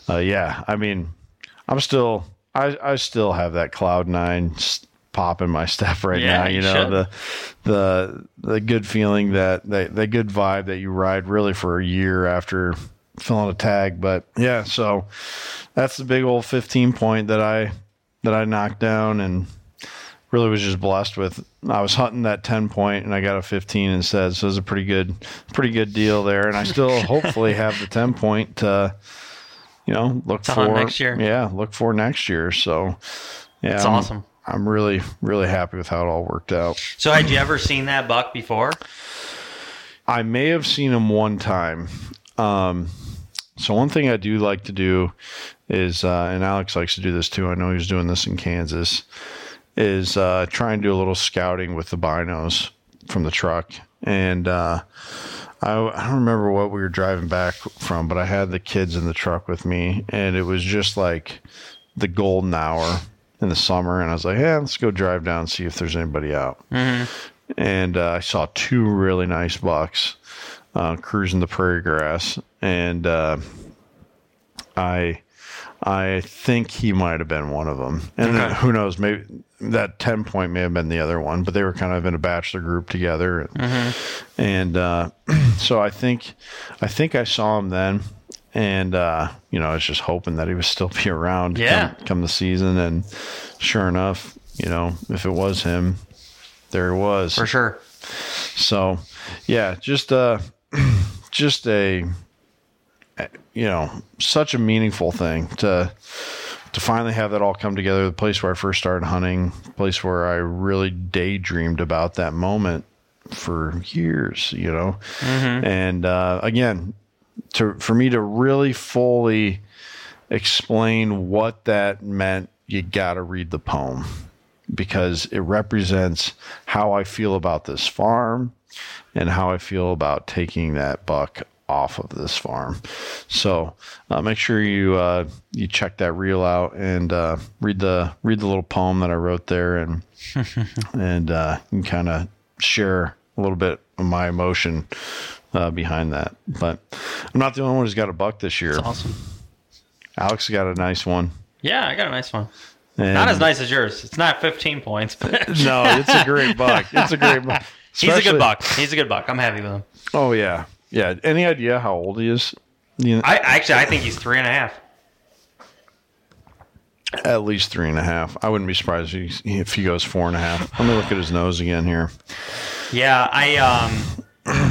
uh, yeah I mean I'm still I I still have that cloud nine pop in my step right Yeah, now you you know should. the the the good feeling that that the good vibe that you ride really for a year after filling a tag but yeah so that's the big old 15 point that I that I knocked down and really was just blessed with. I was hunting that 10 point and I got a 15 instead, so it was a pretty good pretty good deal there. And I still hopefully have the 10 point to you know look To for next year. Yeah, look for next year. So yeah, It's I'm- awesome. I'm really really happy with how it all worked out. So had you ever seen that buck before? I may have seen him one time. Um, so one thing I do like to do is, uh, and Alex likes to do this too. I know he was doing this in Kansas. Is uh, try and do a little scouting with the binos from the truck, and uh, I, I don't remember what we were driving back from, but I had the kids in the truck with me, and it was just like the golden hour in the summer, and I was like, "Yeah, let's go drive down and see if there's anybody out." and uh, I saw two really nice bucks uh, cruising the prairie grass, and uh, I I think he might have been one of them, and Okay. who knows, maybe that ten point may have been the other one, but they were kind of in a bachelor group together, and, and uh, so I think I think I saw him then. And uh, you know, I was just hoping that he would still be around Yeah. come, come the season. And sure enough, you know, if it was him, there it was. For sure. So, yeah, just uh just a you know, such a meaningful thing to to finally have that all come together. The place where I first started hunting, place where I really daydreamed about that moment for years, you know. And uh, again, to for me to really fully explain what that meant, you got to read the poem because it represents how I feel about this farm and how I feel about taking that buck off of this farm. So uh, make sure you uh, you check that reel out and uh, read the read the little poem that I wrote there and and uh, you kind of share a little bit of my emotion uh, behind that. But I'm not the only one who's got a buck this year. It's awesome. Alex got a nice one. Yeah, I got a nice one. And Not as nice as yours. It's not 15 points, but no, it's a great buck. It's a great buck. he's a good buck. He's a good buck. I'm happy with him. Oh yeah, yeah. Any idea how old he is? You know, I actually I think he's three and a half. at least three and a half. I wouldn't be surprised if he, if he goes four and a half. Let me look at his nose again here. Yeah, I um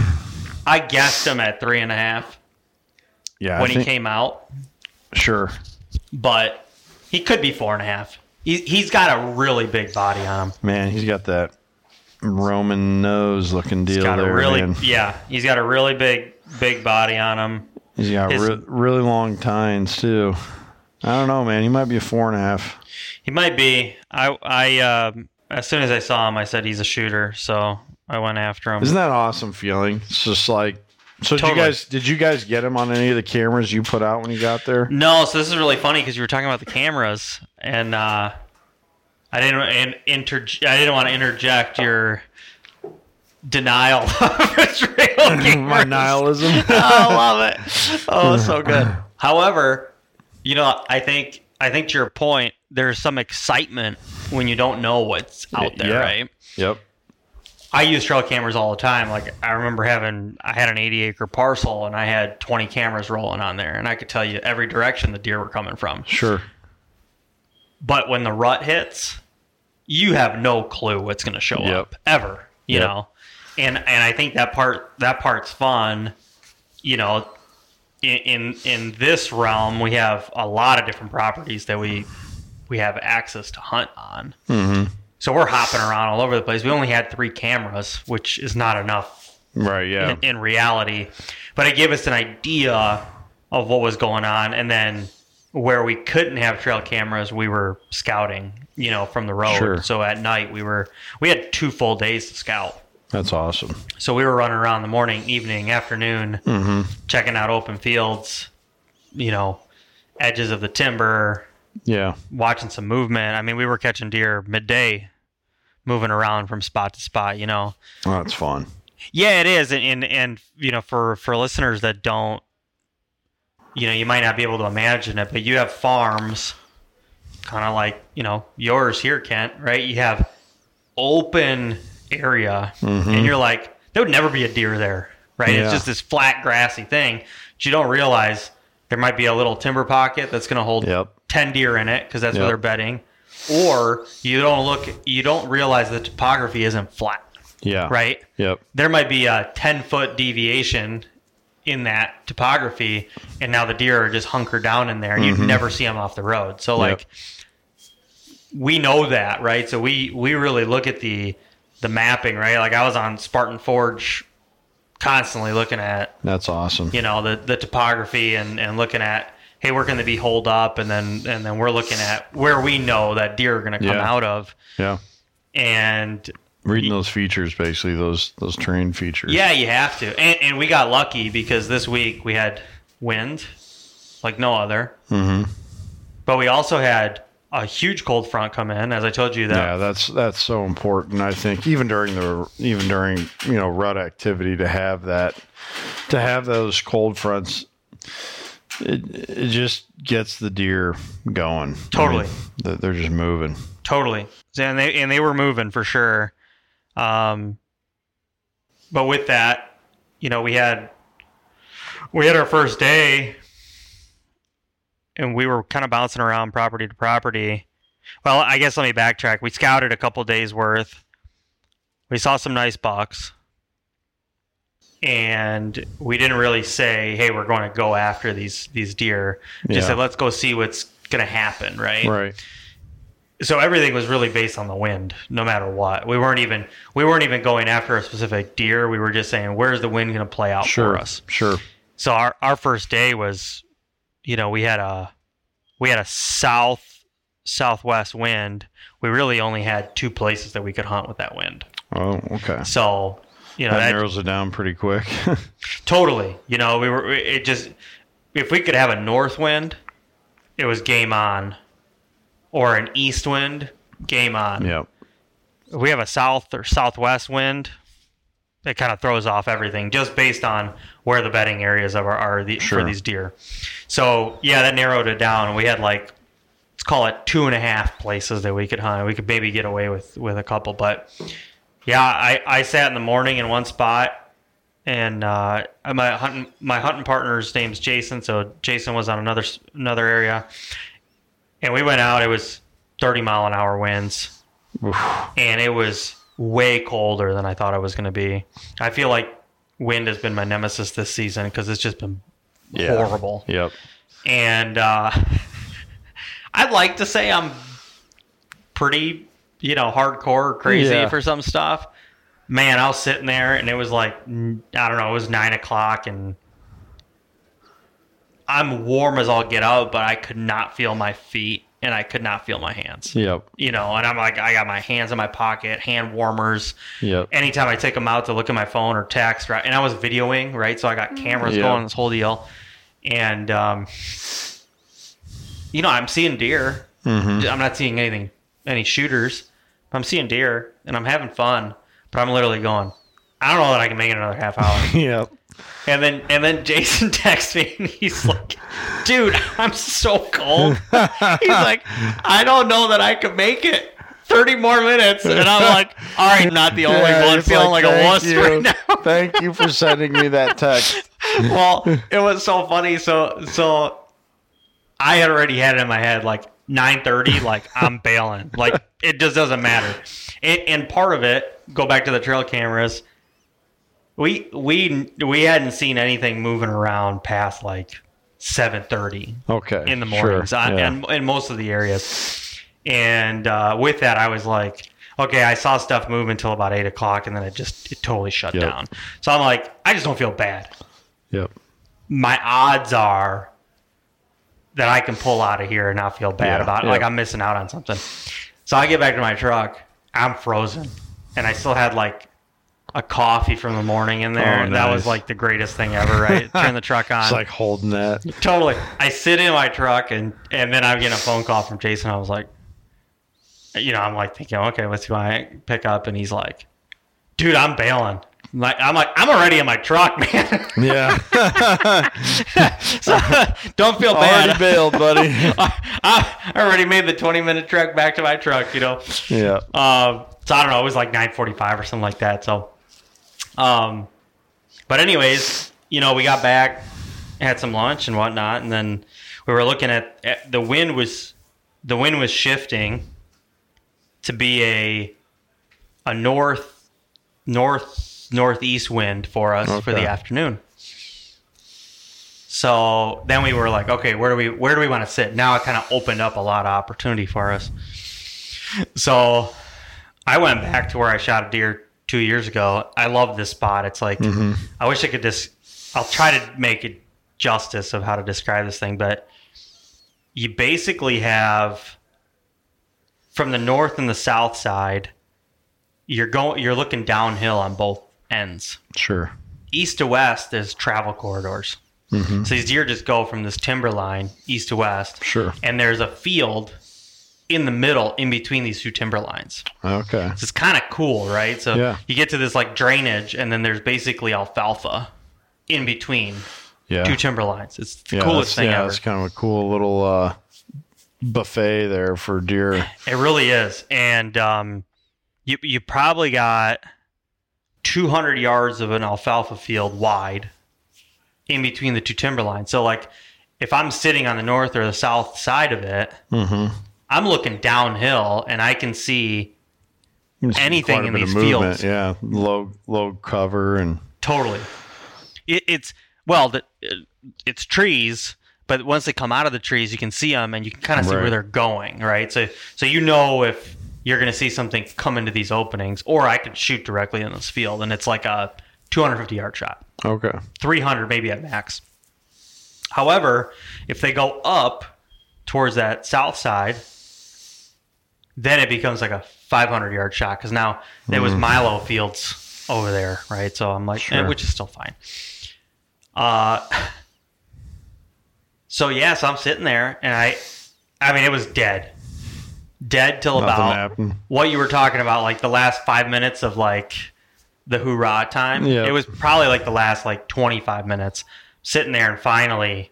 I guessed him at three and a half Yeah, when I he came out, Sure. but he could be four and a half. He, he's got a really big body on him. Man, he's got that Roman nose looking deal He's got there. a really man. yeah. He's got a really big big body on him. He's got his- re- really long tines too. I don't know, man. He might be a four and a half. He might be. I I um as soon as I saw him, I said he's a shooter. So I went after him. Isn't that awesome feeling? It's just like. So did you guys did you guys get him on any of the cameras you put out when you got there? No, so this is really funny because you were talking about the cameras, and uh, I didn't in, inter- I didn't want to interject your denial of Israel My nihilism. oh, I love it. Oh, so good. However, you know, I think I think to your point, there's some excitement when you don't know what's out there, Yeah. right? yep. I use trail cameras all the time. Like I remember having, I had an 80 acre parcel and I had 20 cameras rolling on there, and I could tell you every direction the deer were coming from. Sure. But when the rut hits, you have no clue what's going to show Yep. up ever. You Yep. know, and and I think that part that part's fun. You know, in, in in this realm, we have a lot of different properties that we we have access to hunt on. Mm-hmm. So we're hopping around all over the place. We only had three cameras, which is not enough Right. Yeah. in, in reality. But it gave us an idea of what was going on. And then where we couldn't have trail cameras, we were scouting, you know, from the road. Sure. So at night we were we had two full days to scout. That's awesome. So we were running around the morning, evening, afternoon, Mm-hmm. checking out open fields, you know, edges of the timber, Yeah. watching some movement. I mean, we were catching deer midday, moving around from spot to spot, you know. Oh, that's fun. Yeah, it is, and, and and you know, for for listeners that don't, you know, you might not be able to imagine it, but you have farms, kind of like you know yours here, Kent, right? You have open area, mm-hmm. and you're like, there would never be a deer there, right? Yeah. It's just this flat, grassy thing. But you don't realize there might be a little timber pocket that's going to hold Yep. 10 deer in it because that's Yep. where they're bedding. Or you don't look, you don't realize the topography isn't flat, Yeah. right? Yep. There might be a 10 foot deviation in that topography, and now the deer are just hunkered down in there, and you'd mm-hmm. never see them off the road. So, like, we know that, right? So we we really look at the the mapping, right? Like I was on Spartan Forge constantly looking at That's awesome. you know the the topography and and looking at hey where can they be holed up and then and then we're looking at where we know that deer are going to come Yeah. out of Yeah. and Reading those features, basically those those terrain features. yeah you have to and, and we got lucky because this week we had wind like no other Mm-hmm. but we also had a huge cold front come in as i told you that Yeah, that's that's so important. I think even during the even during you know rut activity to have that to have those cold fronts, it it just gets the deer going. I Totally. mean, they're- they're just moving. Totally. And they and they were moving for sure. Um but with that, you know, we had we had our first day and we were kind of bouncing around property to property. Well, I guess let me backtrack. We scouted a couple days worth. We saw some nice bucks. And we didn't really say, "Hey, we're going to go after these these deer." Just Yeah. said, "Let's go see what's going to happen," right? Right. So everything was really based on the wind no matter what we weren't even we weren't even going after a specific deer we were just saying where's the wind going to play out Sure. for us Sure. so our, our first day was you know we had a we had a south southwest wind we really only had two places that we could hunt with that wind Oh, okay. so you know That that, narrows it down pretty quick. totally you know we were it just if we could have a north wind it was game on or an east wind game on yep. if we have a south or southwest wind, it kind of throws off everything just based on where the bedding areas of our are the, Sure. for these deer. So yeah, that narrowed it down. We had like let's call it two and a half places that we could hunt. We could maybe get away with with a couple, but yeah, I I sat in the morning in one spot. And uh, my hunting my hunting partner's name's Jason, so Jason was on another another area, and we went out. It was thirty mile an hour winds, Oof. and it was way colder than I thought it was going to be. I feel like wind has been my nemesis this season because it's just been Yeah. horrible. Yep. And uh, I'd like to say I'm pretty, you know, hardcore or crazy Yeah. for some stuff, man, I was sitting there and it was like I don't know, it was nine o'clock and I'm warm as all get out, but I could not feel my feet and I could not feel my hands. Yep. You know, and I'm like, I got my hands in my pocket, hand warmers. Yep. Anytime I take them out to look at my phone or text, right? And I was videoing, right? So I got cameras Yeah. going, this whole deal. And, um, you know, I'm seeing deer. Mm-hmm. I'm not seeing anything, any shooters. I'm seeing deer and I'm having fun, but I'm literally going, I don't know that I can make it another half hour. Yep. And then and then Jason texts me and he's like, dude, I'm so cold. he's like, I don't know that I could make it. 30 more minutes. And I'm like, all right, I'm not the only Yeah, one feeling like, a "Thank wuss you. right now. Thank you for sending me that text. well, it was so funny. So so I had already had it in my head like 9:30 like I'm bailing. Like it just doesn't matter. And, and part of it, go back to the trail cameras. We we we hadn't seen anything moving around past like 7:30 Okay. in the sure, mornings on, yeah. and in most of the areas. And uh, with that, I was like, okay, I saw stuff move until about eight o'clock, and then it just it totally shut Yep. down. So I'm like, I just don't feel bad. Yep. My odds are that I can pull out of here and not feel bad Yeah, about it. yeah. Like I'm missing out on something. So I get back to my truck. I'm frozen, and I still had like a coffee from the morning in there. Oh, and That was like the greatest thing ever. Right? Turn the truck on. It's like holding that. Totally. I sit in my truck and and then I'm getting a phone call from Jason. I was like, you know, I'm like thinking, okay, what's who I pick up? And he's like, dude, I'm bailing. I'm like I'm like I'm already in my truck, man. Yeah. so don't feel bad. Already bailed, buddy. I, I already made the 20 minute trek back to my truck. You know. yeah. Um, so I don't know. It was like 9:45 or something like that. So, um, but anyways, you know, we got back, had some lunch and whatnot, and then we were looking at, at the wind was the wind was shifting to be a a north north northeast wind for us for the afternoon. So then we were like, okay, where do we where do we want to sit? Now it kind of opened up a lot of opportunity for us. So I went back to where I shot a deer two years ago. I love this spot. It's like mm-hmm. I wish I could just. I'll try to make it justice of how to describe this thing, but you basically have from the north and the south side. You're going. You're looking downhill on both ends. Sure. East to west is travel corridors. Mm-hmm. So these deer just go from this timber line east to west Sure. and there's a field in the middle in between these two timber lines. Okay. So it's kind of cool, right? So Yeah. you get to this like drainage, and then there's basically alfalfa in between Yeah. two timber lines. It's the yeah, coolest thing yeah, ever. It's kind of a cool little uh, buffet there for deer. It really is, and um, you you probably got 200 yards of an alfalfa field wide in between the two timber lines. So like, if I'm sitting on the north or the south side of it, Mm-hmm. I'm looking downhill, and I can see Anything in these fields. Yeah. Low low cover and Totally. It, it's well, the, it's trees, but once they come out of the trees, you can see them and you can kind of see Right. where they're going, right? So, so you know if you're going to see something come into these openings, or I can shoot directly in this field, and it's like a 250 yard shot, okay. 300 maybe at max. However, if they go up towards that south side, then it becomes like a 500 yard shot because now there was Milo fields over there, right? So I'm like, eh, which is still fine. Uh, so yeah, so I'm sitting there and I, I mean, it was dead, dead till Nothing about happened. what you were talking about, like the last five minutes of like the hoorah time. Yeah. It was probably like the last like 25 minutes sitting there, and finally,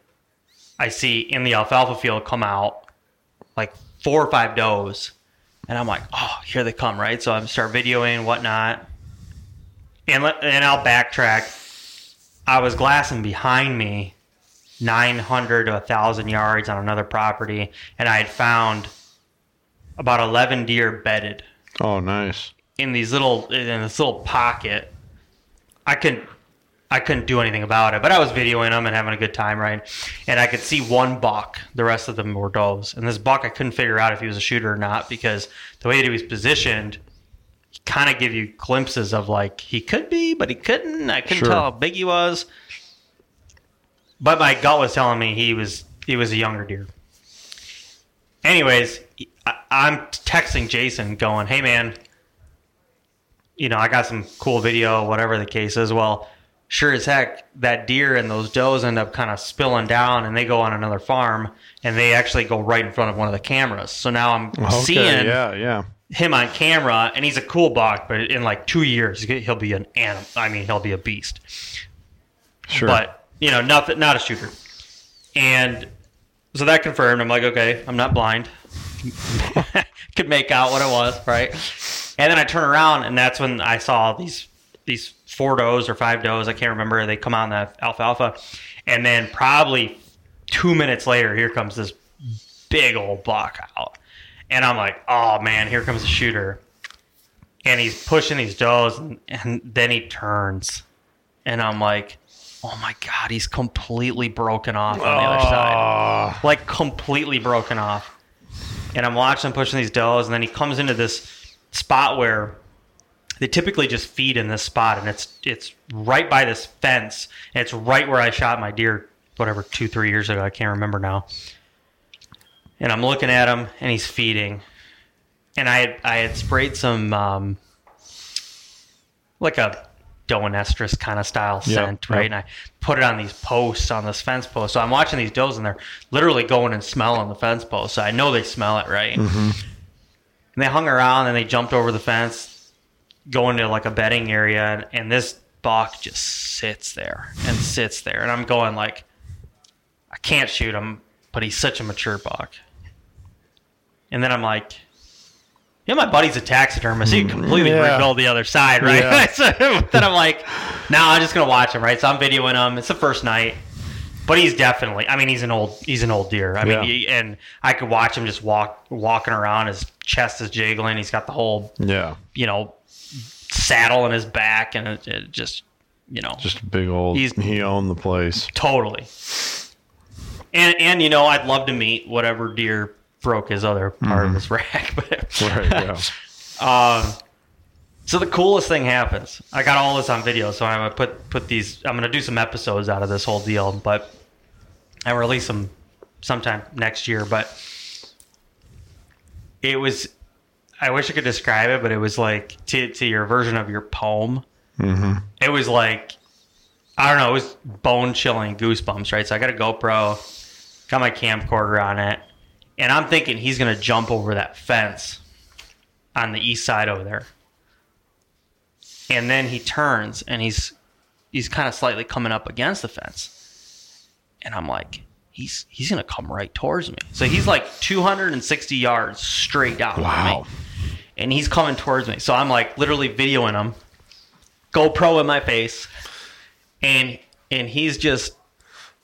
I see in the alfalfa field come out like four or five does, and I'm like, oh, here they come, right? So I start videoing and whatnot, and let, and I'll backtrack. I was glassing behind me. 900 to 1,000 yards on another property, and I had found about 11 deer bedded Oh, nice. in these little in this little pocket. I couldn't I couldn't do anything about it, but I was videoing them and having a good time, right? And I could see one buck. The rest of them were does. And this buck, I couldn't figure out if he was a shooter or not because the way that he was positioned, kind of give you glimpses of like he could be, but he couldn't. I couldn't Sure. tell how big he was. But my gut was telling me he was he was a younger deer. Anyways, I, I'm texting Jason, going, "Hey man, you know I got some cool video, whatever the case is." Well, sure as heck, that deer and those does end up kind of spilling down, and they go on another farm, and they actually go right in front of one of the cameras. So now I'm Okay, seeing yeah, yeah. him on camera, and he's a cool buck, but in like two years, he'll be an animal. I mean, he'll be a beast. Sure. But you know, nothing, not a shooter. And so that confirmed. I'm like, okay, I'm not blind. Could make out what it was, right? And then I turn around, and that's when I saw these these four does or five does. I can't remember. They come out in the alfalfa, and then probably two minutes later, here comes this big old buck out, and I'm like, oh man, here comes the shooter. And he's pushing these does, and, and then he turns, and I'm like, oh my god, he's completely broken off on the other side Ah, like completely broken off. And I'm watching him pushing these does, and then he comes into this spot where they typically just feed in this spot, and it's it's right by this fence, and it's right where I shot my deer, whatever two three years ago, I can't remember now. And I'm looking at him, and he's feeding, and I had, I had sprayed some um, like a doe and estrus kind of style Yep, scent, right? yep. And I put it on these posts on this fence post. So I'm watching these does, and they're literally going and smelling the fence post. So I know they smell it, right? Mm-hmm. And they hung around, and they jumped over the fence, going to like a bedding area, and, and this buck just sits there and sits there, and I'm going like, I can't shoot him, but he's such a mature buck. And then I'm like, yeah, my buddy's a taxidermist. He completely Mm, yeah. rebuild the other side, right? Yeah. so then I'm like, no, I'm just gonna watch him, right? So I'm videoing him. It's the first night, but he's definitely. I mean, he's an old, he's an old deer. I Yeah. mean, he, and I could watch him just walk, walking around. His chest is jiggling. He's got the whole, yeah. you know, saddle in his back, and it, it just, you know, Just a big old. He's- he owned the place. Totally. And and you know, I'd love to meet whatever deer broke his other part of his rack. But Mm-hmm. Right. Yeah. um, so the coolest thing happens. I got all this on video, so I'm gonna put put these. I'm gonna do some episodes out of this whole deal, but I release them sometime next year. But it was. I wish I could describe it, but it was like to to your version of your poem. Mm-hmm. It was like I don't know. It was bone chilling goosebumps, right? So I got a GoPro, got my camcorder on it, and I'm thinking he's gonna jump over that fence on the east side over there. And then he turns and he's he's kind of slightly coming up against the fence. And I'm like, he's he's gonna come right towards me. So he's like 260 yards straight down Wow. And he's coming towards me. So I'm like literally videoing him, GoPro in my face, and and he's just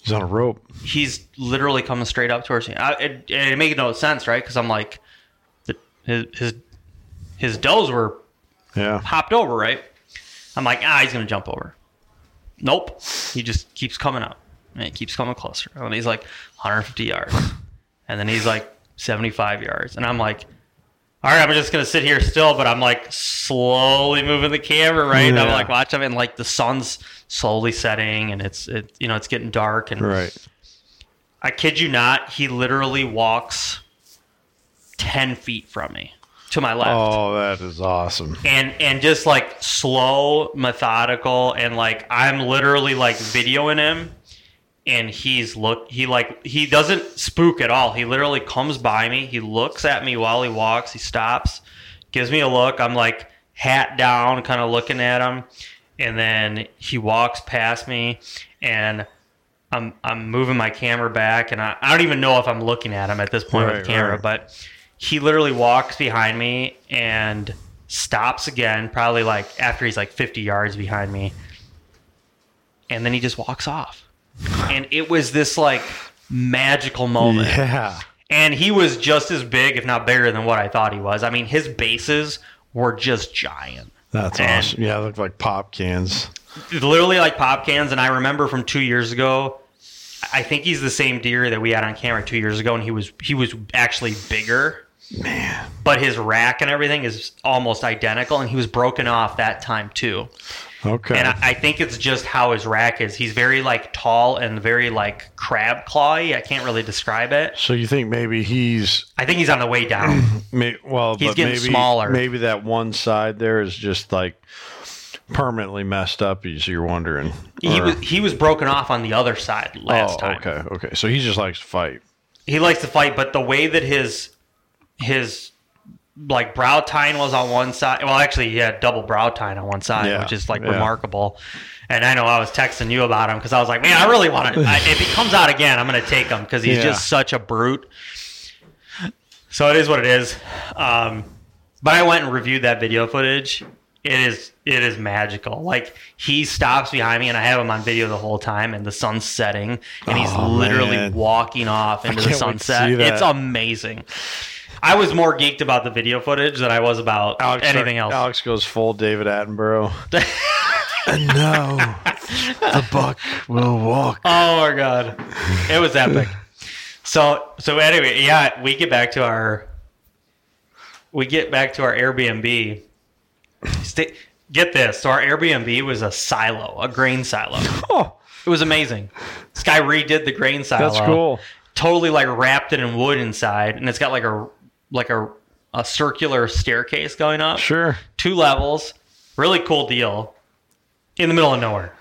He's on a rope. he's literally coming straight up towards me. I, it, it made no sense, right? Because I'm like, the, his his his does were Yeah. hopped over, right? I'm like, ah, he's gonna jump over. Nope. He just keeps coming up, and he keeps coming closer. And he's like 150 yards, and then he's like 75 yards, and I'm like. All right, I'm just gonna sit here still, but I'm like slowly moving the camera, right? And I'm Yeah. like watching, him, and like the sun's slowly setting, and it's it, you know, it's getting dark, and Right. I kid you not, he literally walks 10 feet from me to my left. Oh, that is awesome. And and just like slow, methodical, and like I'm literally like videoing him and he's look he like he doesn't spook at all. He literally comes by me, he looks at me while he walks, he stops, gives me a look. I'm like hat down, kind of looking at him, and then he walks past me and I'm I'm moving my camera back, and I, I don't even know if I'm looking at him at this point with the camera, right. but he literally walks behind me and stops again, probably like after he's like 50 yards behind me, and then he just walks off, and it was this like magical moment. Yeah. And he was just as big, if not bigger, than what I thought he was. I mean, his bases were just giant That's And- awesome. Yeah, they look like pop cans. literally like pop cans. And I remember from two years ago, I think he's the same deer that we had on camera two years ago, and he was he was actually bigger. Man. But his rack and everything is almost identical, and he was broken off that time too. Okay. And I, I think it's just how his rack is. He's very like tall and very like crab clawy. I can't really describe it. so you think maybe he's I think he's on the way down. may, well, He's but getting maybe, smaller. Maybe that one side there is just like permanently messed up. So you're wondering. he Or- was he was broken off on the other side last oh, time. okay, okay. So he just likes to fight. he likes to fight, but the way that his his like brow tine was on one side. Well, actually, he had double brow tine on one side, Yeah, which is like yeah. remarkable. And I know I was texting you about him because I was like, man, I really want to. If he comes out again, I'm going to take him because he's Yeah. just such a brute. So it is what it is. Um, but I went and reviewed that video footage. It is it is magical. Like he stops behind me, and I have him on video the whole time, and the sun's setting, and he's Oh, literally man. walking off into the can't wait to sunset. It's amazing. I was more geeked about the video footage than I was about anything else. Alex goes full David Attenborough. and now the buck will walk. Oh my god, it was epic. So so anyway, yeah, we get back to our we get back to our Airbnb. Stay, get this, so our Airbnb was a silo, a grain silo. Oh, It was amazing. This guy redid the grain silo. that's cool. Totally like wrapped it in wood inside, and it's got like a like a a circular staircase going up, Sure. two levels. Really cool deal. In the middle of nowhere.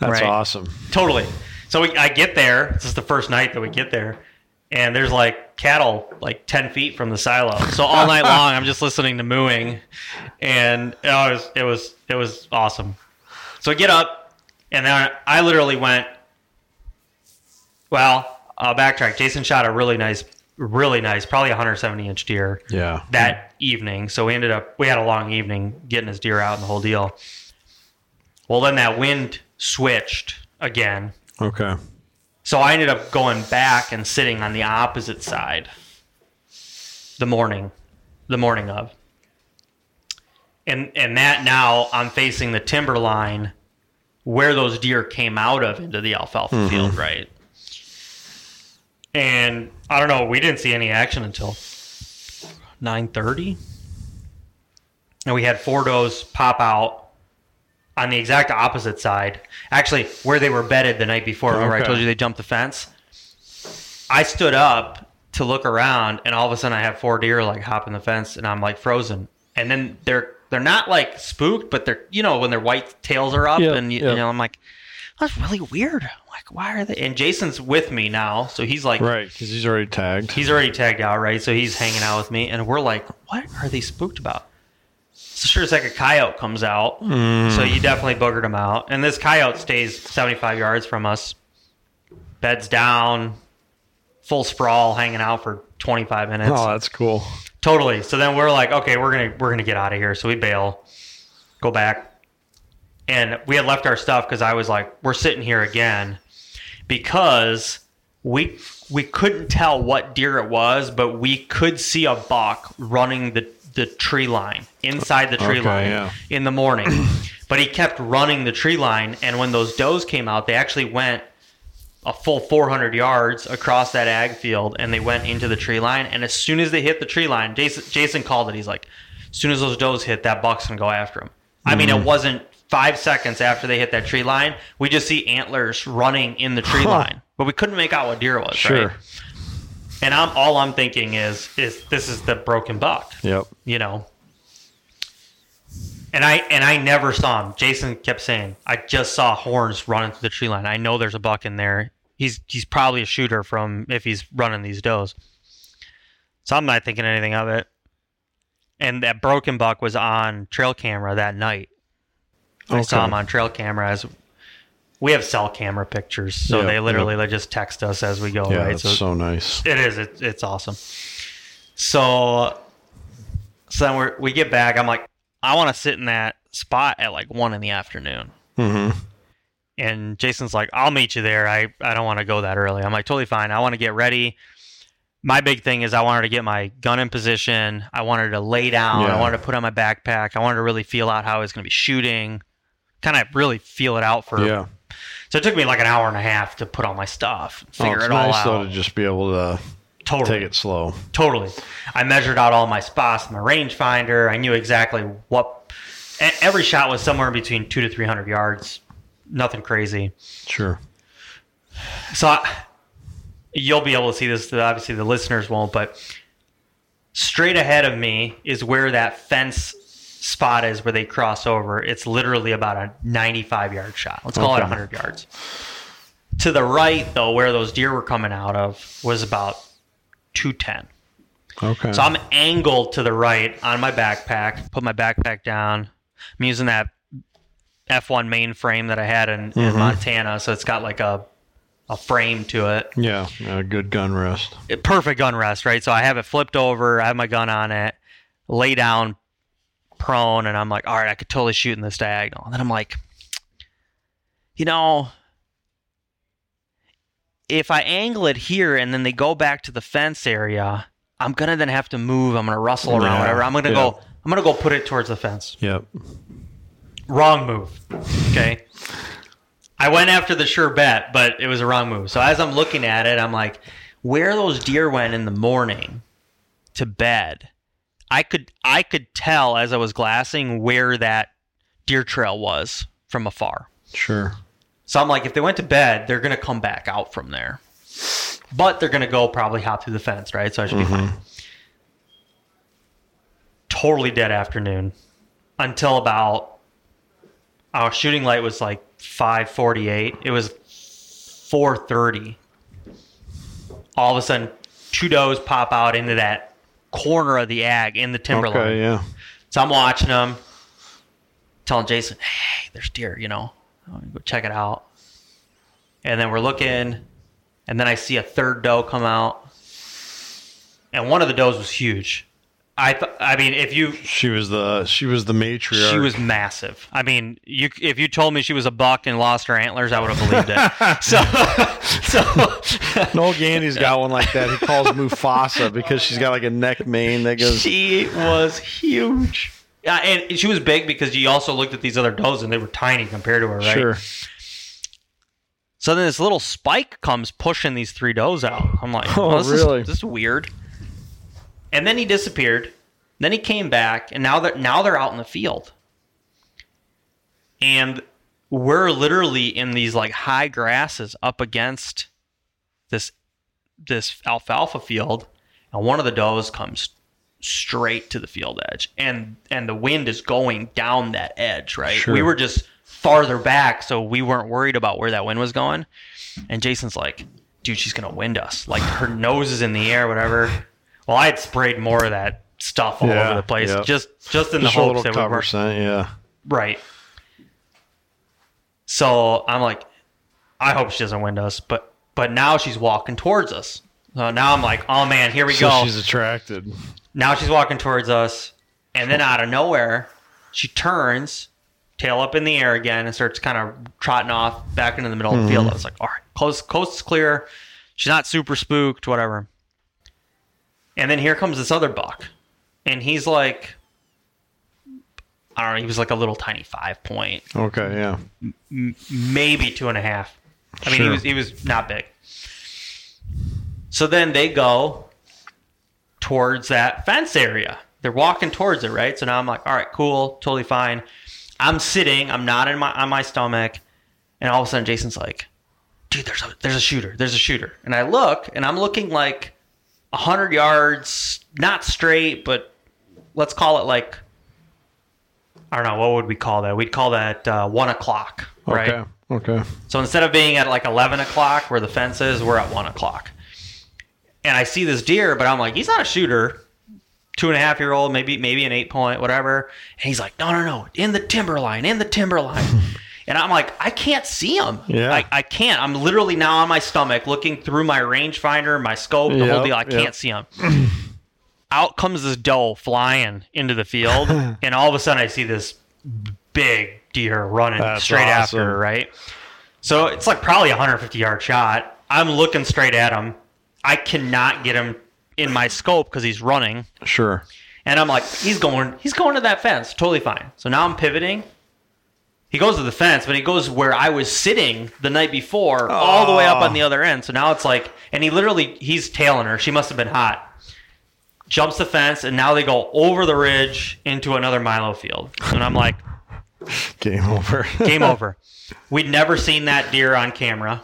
That's Right. awesome. Totally. So we, I get there. This is the first night that we get there, and there's like cattle like ten feet from the silo. So all night long, I'm just listening to mooing, and oh, it was it was it was awesome. So I get up, and then I literally went. Well, I'll backtrack. Jason shot a really nice, really nice, probably 170 inch deer Yeah. that evening. So we ended up we had a long evening getting his deer out and the whole deal. Well, then that wind switched again. Okay. So I ended up going back and sitting on the opposite side the morning the morning of. And and that now I'm facing the timber line where those deer came out of into the alfalfa mm-hmm. field, right? And I don't know, we didn't see any action until 9:30. And we had four does pop out on the exact opposite side. Actually, where they were bedded the night before. Remember I told you they jumped the fence? I stood up to look around and all of a sudden I have four deer like hopping the fence and I'm like frozen. And then they're they're not like spooked, but they're you know when their white tails are up Yep, and you, yep. you know I'm like that's really weird. Like why are they? And Jason's with me now, so he's like Right, because he's already tagged. he's already tagged out, right? So he's hanging out with me, and we're like, what are they spooked about? So sure as heck, a coyote comes out. Mm. So you definitely boogered him out. And this coyote stays 75 yards from us, beds down, full sprawl, hanging out for 25 minutes. oh, that's cool. Totally. So then we're like, okay, we're gonna we're gonna get out of here. So we bail, go back, and we had left our stuff because I was like, we're sitting here again because we we couldn't tell what deer it was, but we could see a buck running the the tree line inside the tree Okay, line yeah. in the morning. but he kept running the tree line, and when those does came out, they actually went a full 400 yards across that ag field and they went into the tree line and as soon as they hit the tree line jason, jason called it he's like as soon as those does hit that buck's gonna go after him i mean Mm-hmm. it wasn't five seconds after they hit that tree line we just see antlers running in the tree Huh. line but we couldn't make out what deer it was Sure. right and i'm all i'm thinking is is this is the broken buck Yep. you know. And I and I never saw him. Jason kept saying, "I just saw horns running through the tree line. I know there's a buck in there. He's he's probably a shooter from if he's running these does." So I'm not thinking anything of it. And that broken buck was on trail camera that night. I saw Okay. him on trail camera as we have cell camera pictures, so Yep, they literally like, just text us as we go. Yeah, right? that's so, nice. It is. It, it's awesome. So, so then we we get back. I'm like, I want to sit in that spot at like one in the afternoon. Mm-hmm. And Jason's like, I'll meet you there. I, I don't want to go that early. I'm like, totally fine. I want to get ready. My big thing is I wanted to get my gun in position. I wanted to lay down. Yeah. I wanted to put on my backpack. I wanted to really feel out how I was going to be shooting. Kind of really feel it out for. Yeah. So it took me like an hour and a half to put all my stuff, Oh, figure it's it all nice out. though to just be able to Totally. take it slow. Totally. I measured out all my spots, my rangefinder. I knew exactly what. Every shot was somewhere between two to three hundred yards. Nothing crazy. Sure. So I, you'll be able to see this. Obviously, the listeners won't. But straight ahead of me is where that fence spot is, where they cross over. It's literally about a ninety-five yard shot. Let's call it Okay. hundred yards. To the right, though, where those deer were coming out of, was about two ten. Okay. So I'm angled to the right on my backpack. Put my backpack down. I'm using that F1 mainframe that I had in, in mm-hmm. Montana, so it's got like a a frame to it. yeah, a good gun rest. It- Perfect gun rest, right? So I have it flipped over. I have my gun on it, lay down, prone, and I'm like, all right, I could totally shoot in this diagonal. And then I'm like, you know, if I angle it here and then they go back to the fence area, I'm gonna then have to move. I'm gonna rustle around, Yeah, whatever. I'm gonna yeah. go. I'm gonna go put it towards the fence. Yep. Wrong move. Okay. I went after the sure bet, but it was a wrong move. So as I'm looking at it, I'm like, where those deer went in the morning to bed, I could I could tell as I was glassing where that deer trail was from afar. Sure. So I'm like, if they went to bed, they're gonna come back out from there. But they're gonna go probably hop through the fence, right? So I should be mm-hmm. fine. Totally dead afternoon until about our shooting light was like 5:48. It was 4:30. All of a sudden, two does pop out into that corner of the ag in the timberline. Okay. Yeah. So I'm watching them, telling Jason, "Hey, there's deer," you know, go check it out. And then we're looking, and then I see a third doe come out, and one of the does was huge. I, th- I mean, if you, She was the she was the matriarch. she was massive. I mean, you, if you told me she was a buck and lost her antlers, I would have believed it. so, so Noel Gandy's got one like that. He calls Mufasa because she's got like a neck mane that goes. she was huge. Yeah, and she was big because you also looked at these other does and they were tiny compared to her, right? Sure. So then this little spike comes pushing these three does out. I'm like, Oh, oh, this really? Is, this is weird. And then he disappeared. Then he came back, and now they're now they're out in the field. And we're literally in these like high grasses up against this this alfalfa field, and one of the does comes straight to the field edge, and and the wind is going down that edge. Right, Sure. we were just farther back, so we weren't worried about where that wind was going. And Jason's like, "Dude, she's gonna wind us. Like her nose is in the air, whatever." Well, I had sprayed more of that stuff all Yeah, over the place, yeah. just just in Just the a hopes that we cover scent. Yeah. Right. So I'm like, I hope she doesn't wind us, but but now she's walking towards us. So now I'm like, oh man, here we So go. she's attracted. Now she's walking towards us, and then out of nowhere, she turns, tail up in the air again, and starts kind of trotting off back into the middle of the field. Mm-hmm. I was like, all right, coast coast is clear. She's not super spooked, whatever. And then here comes this other buck, and he's like, I don't know, he was like a little tiny five point, Okay. Yeah. maybe two and a half. I mean, he was he was not big. So then they go towards that fence area. They're walking towards it, right? So now I'm like, all right, cool, totally fine. I'm sitting, I'm not in my on my stomach, and all of a sudden Jason's like, dude, there's a there's a shooter, there's a shooter. And I look, and I'm looking like hundred yards, not straight, but let's call it like I don't know, what would we call that? We'd call that uh, one o'clock, right? Okay. Okay. So instead of being at like 11 o'clock where the fence is, we're at 1 o'clock. And I see this deer, but I'm like, he's not a shooter. Two and a half year old, maybe maybe an eight point, whatever. And he's like, no, no, no, in the timberline, in the timberline. And I'm like, I can't see him. Yeah. I, I can't. I'm literally now on my stomach looking through my rangefinder, my scope, the whole Yep, deal. I yep. can't see him. Out comes this doe flying into the field, and all of a sudden I see this big deer running That's straight after her, right? So it's like probably a 150 yard shot. I'm looking straight at him. I cannot get him in my scope because he's running, Sure. and I'm like, he's going, he's going to that fence, totally fine. So now I'm pivoting, he goes to the fence, but he goes where I was sitting the night before, all the way up on the other end. So now it's like, and he literally he's tailing her. She must have been hot. Jumps the fence, and now they go over the ridge into another Milo field. And I'm like, Game over. game over. We'd never seen that deer on camera.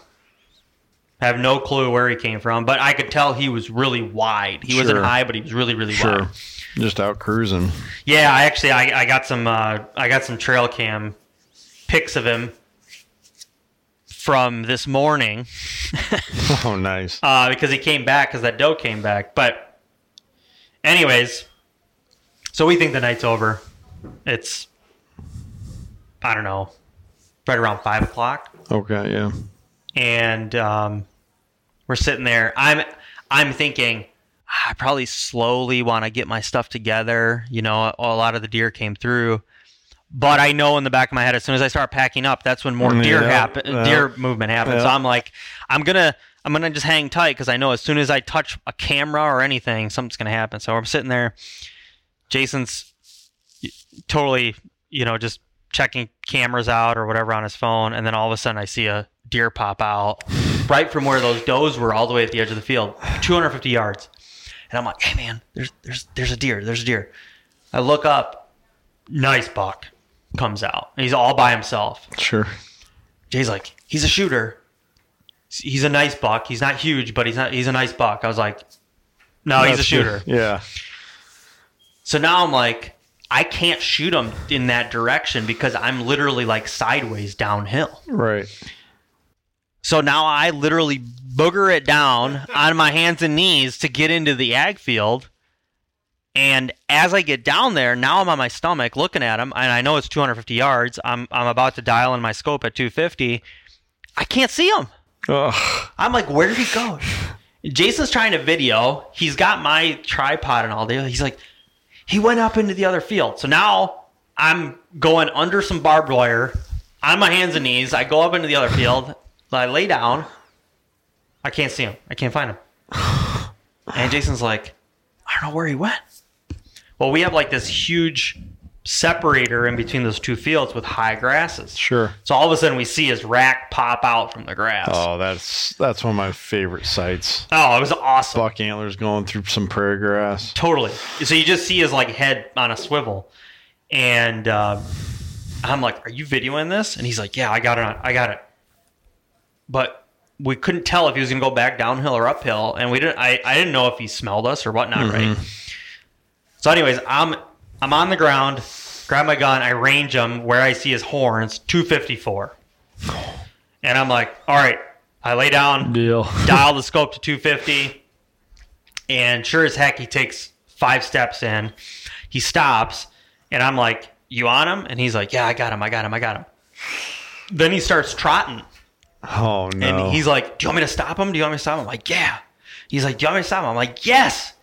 Have no clue where he came from, but I could tell he was really wide. He wasn't Sure. high, but he was really, really sure. wide. Just out cruising. Yeah, I actually I, I got some uh, I got some trail cam pics of him from this morning Oh, nice. uh, because he came back because that doe came back. But anyways, so we think the night's over. It's I don't know, right around five o'clock. Okay, yeah. and um, we're sitting there. I'm I'm thinking "Ah, I probably slowly want to get my stuff together. You know, a lot of the deer came through, but I know in the back of my head, as soon as I start packing up, that's when more mm, deer Yeah, happen, yeah. deer movement happens. So I'm like, I'm gonna I'm gonna just hang tight because I know as soon as I touch a camera or anything, something's gonna happen. So I'm sitting there. Jason's totally, you know, just checking cameras out or whatever on his phone, and then all of a sudden I see a deer pop out right from where those does were, all the way at the edge of the field, 250 yards. And I'm like, hey man, there's there's there's a deer, there's a deer. I look up, nice buck comes out. And he's all by himself. Sure. Jay's like, he's a shooter. He's a nice buck. He's not huge, but he's not. He's a nice buck. I was like, no, he's a shooter. good. Yeah. So now I'm like, I can't shoot him in that direction because I'm literally like sideways downhill. Right. So now I literally booger it down on my hands and knees to get into the ag field. And as I get down there, now I'm on my stomach looking at him, and I know it's 250 yards. I'm I'm about to dial in my scope at 250. I can't see him. Ugh. I'm like, where did he go? Jason's trying to video. He's got my tripod and all day. He's like, he went up into the other field. So now I'm going under some barbed wire on my hands and knees. I go up into the other field. I lay down. I can't see him. I can't find him. And Jason's like, I don't know where he went. Well, we have like this huge separator in between those two fields with high grasses. Sure. So all of a sudden we see his rack pop out from the grass. Oh, that's that's one of my favorite sights. Oh, it was awesome. Buck antlers going through some prairie grass. Totally. So you just see his like head on a swivel, and uh, I'm like, "Are you videoing this?" And he's like, "Yeah, I got it. On, I got it." But we couldn't tell if he was going to go back downhill or uphill, and we didn't. I, I didn't know if he smelled us or whatnot, right? So, anyways, I'm I'm on the ground, grab my gun, I range him where I see his horns, 254, and I'm like, "All right." I lay down, Deal. dial the scope to 250 and sure as heck he takes five steps in. He stops and i'm like you on him? And he's like yeah i got him i got him i got him. Then he starts trotting. Oh no. and he's like do you want me to stop him? Do you want me to stop him? I'm like yeah. He's like do you want me to stop him? I'm like yes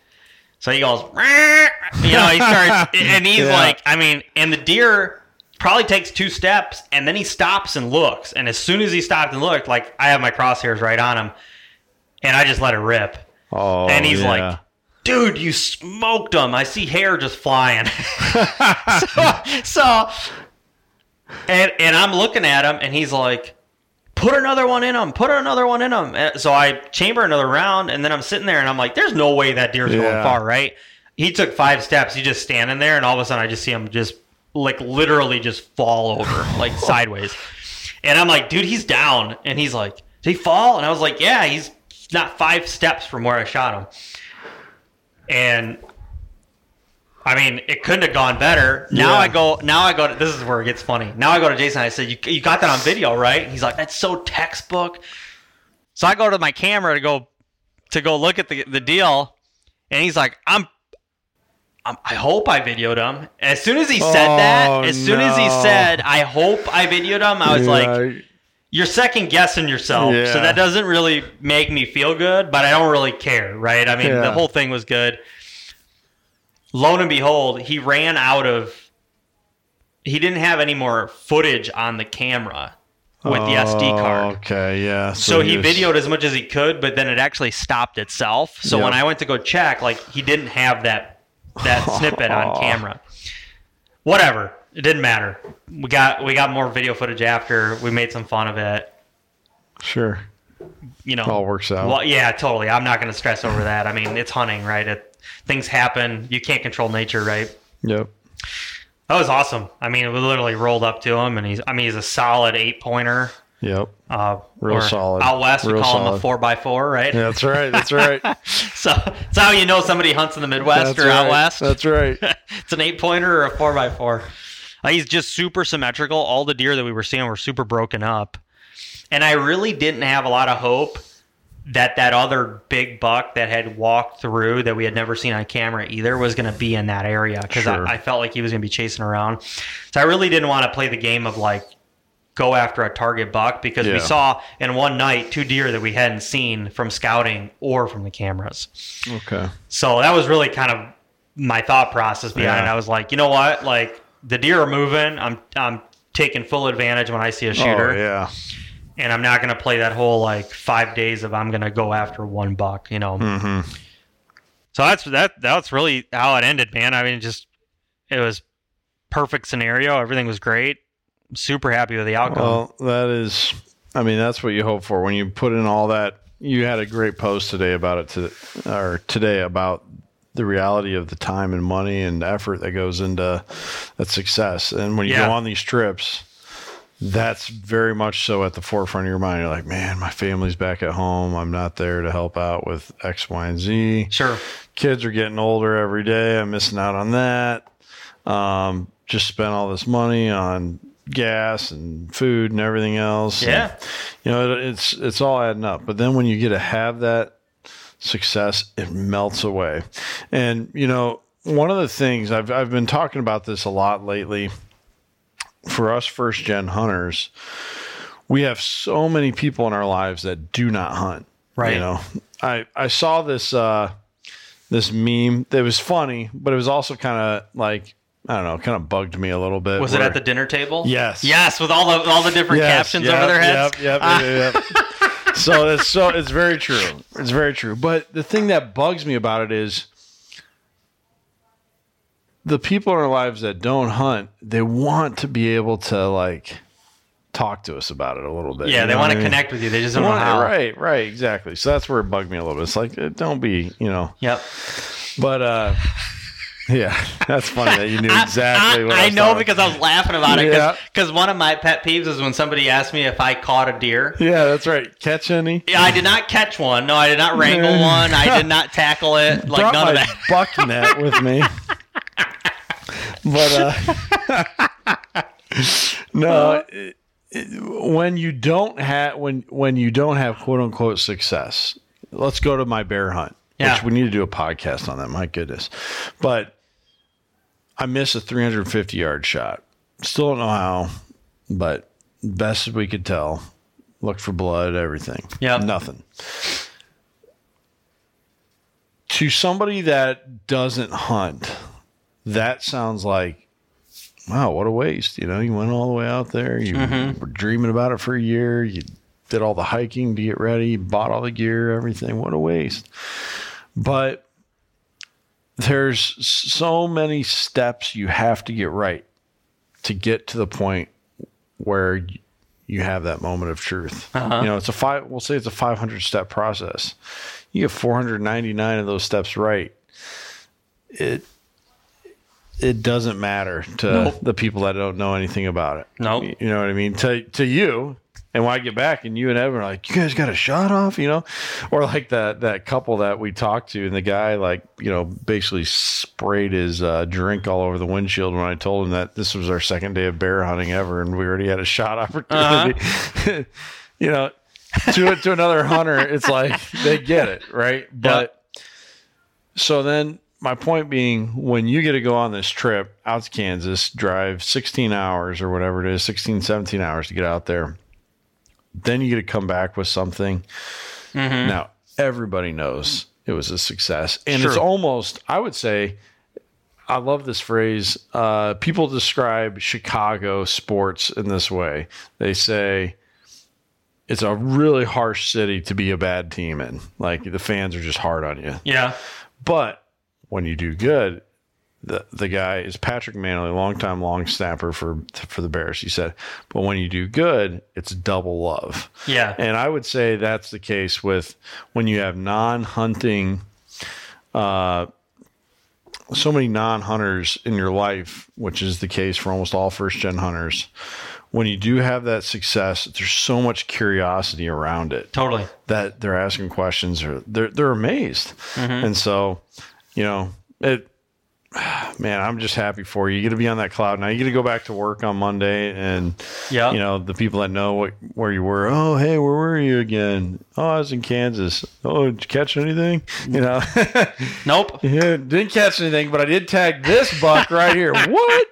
so he goes "Rah." you know he starts and he's Yeah. like i mean and the deer probably takes two steps and then he stops and looks and as soon as he stopped and looked like i have my crosshairs right on him and i just let it rip oh, and he's yeah. like, dude, you smoked him. I see hair just flying. so, so and, and I'm looking at him and he's like, put another one in him, put another one in him. And eh, So I chamber another round and then I'm sitting there and I'm like, there's no way that deer's going far, right? He took five steps. He's just standing there and all of a sudden I just see him just like literally just fall over like sideways. And I'm like, dude, he's down. And he's like, did he fall? And I was like, yeah, he's not five steps from where I shot him. And I mean, it couldn't have gone better. Now Yeah. I go, now I go to, this is where it gets funny. Now I go to Jason. I said, you, you got that on video, right? He's like, that's so textbook. So I go to my camera to go, to go look at the, the deal. And he's like, I'm, I'm I hope I videoed him. As soon as he said Oh, that, as soon as he said, I hope I videoed him, I was like, you're second guessing yourself. Yeah. So that doesn't really make me feel good, but I don't really care, right? I mean, Yeah. the whole thing was good. Lo and behold, he ran out of. He didn't have any more footage on the camera with the SD Oh, card. Okay, yeah. So, he was- videoed as much as he could, but then it actually stopped itself. So when I went to go check, like he didn't have that that snippet on camera. Whatever. It didn't matter. We got we got more video footage after. We made some fun of it. Sure. You know, All works out. Well, yeah, totally. I'm not going to stress over that. I mean, it's hunting, right? It, things happen. You can't control nature, right? Yep. That was awesome. I mean, we literally rolled up to him, and he's. I mean, he's a solid eight pointer. Yep. Uh, Real or solid. Out west, we Real call him a four by four, right? Yeah, that's right. That's right. So that's how you know somebody hunts in the Midwest That's or out west. That's right. it's an eight pointer or a four by four. Uh, he's just super symmetrical. All the deer that we were seeing were super broken up, and I really didn't have a lot of hope that that other big buck that had walked through that we had never seen on camera either was going to be in that area because Sure. I, I felt like he was going to be chasing around. So I really didn't want to play the game of like go after a target buck because we saw in one night two deer that we hadn't seen from scouting or from the cameras. Okay. So that was really kind of my thought process behind it. I was like, you know what? Like the deer are moving. I'm I'm taking full advantage when I see a oh, shooter, Oh, yeah. And I'm not going to play that whole like five days of I'm going to go after one buck. You know. Mm-hmm. So that's that. That's really how it ended, man. I mean, just it was perfect scenario. Everything was great. Super happy with the outcome. Well, that is, I mean, that's what you hope for when you put in all that. You had a great post today about it, to, or today about the reality of the time and money and effort that goes into that success. And when you Yeah. go on these trips, that's very much so at the forefront of your mind. You're like, man, my family's back at home. I'm not there to help out with X, Y, and Z sure. kids are getting older every day. I'm missing out on that. Um, just spent all this money on gas and food and everything else. And, Yeah. you know, it, it's it's all adding up. But then when you get to have that success, it melts away. And you know, one of the things I've I've been talking about this a lot lately. For us first gen hunters, we have so many people in our lives that do not hunt. Right. You know, I I saw this uh this meme that was funny, but it was also kind of like I don't know, kind of bugged me a little bit. Was it at the dinner table? Yes. Yes, with all the all the different Yes, captions yep, over their heads. Yep, yep, yep, yep. so it's so it's very true. It's very true. But the thing that bugs me about it is the people in our lives that don't hunt, they want to be able to like talk to us about it a little bit. Yeah, you they want to I mean? connect with you. They just don't know want- how. Right, right, exactly. So that's where it bugged me a little bit. It's like uh, don't be, you know. Yep. But uh yeah, that's funny that you knew exactly I, what I, I, know because I was laughing about it. Yeah. Because one of my pet peeves is when somebody asks me if I caught a deer. Yeah, that's right. Catch any? Yeah, I did not catch one. No, I did not wrangle one. I did not tackle it. Like brought none of that. buck net with me. But uh, no, it, it- when you don't have when when you don't have quote unquote success, let's go to my bear hunt. Yeah. Which we need to do a podcast on that. My goodness, but I missed a 350 yard shot. Still don't know how, but best as we could tell. Looked for blood, everything. Yeah. Nothing. To somebody that doesn't hunt, that sounds like, wow, what a waste. You know, you went all the way out there, you mm-hmm. were dreaming about it for a year, you did all the hiking to get ready, bought all the gear, everything. What a waste. But there's so many steps you have to get right to get to the point where you have that moment of truth. Uh-huh. You know, it's a five. We'll say it's a 500 step process. You get 499 of those steps right. It it doesn't matter to Nope. the people that don't know anything about it. Nope. You know what I mean? To to you, and when I get back and you and Evan are like, you guys got a shot off, you know, or like that that couple that we talked to, and the guy like you know basically sprayed his uh, drink all over the windshield when I told him that this was our second day of bear hunting ever, and we already had a shot opportunity. you know, to to another hunter, it's like they get it right, but so then my point being when you get to go on this trip out to kansas drive 16 hours or whatever it is 16 17 hours to get out there then you get to come back with something. Now everybody knows it was a success. And it's almost i would say i love this phrase uh, people describe chicago sports in this way. They say it's a really harsh city to be a bad team in. Like the fans are just hard on you. Yeah. but when you do good, the the guy is Patrick Mannelly, a longtime long snapper for for the Bears. He said, but when you do good, it's double love. Yeah. And I would say that's the case with when you have non-hunting, uh, so many non-hunters in your life, which is the case for almost all first-gen hunters. When you do have that success, there's so much curiosity around it Totally. that they're asking questions or they're they're amazed. And so, you know, it man, I'm just happy for you. You get to be on that cloud now. You get to go back to work on Monday and Yeah. you know, the people that know what where you were, oh hey, where were you again? Oh, I was in Kansas. Oh, did you catch anything? You know. Nope. yeah, didn't catch anything, but I did tag this buck right here. What?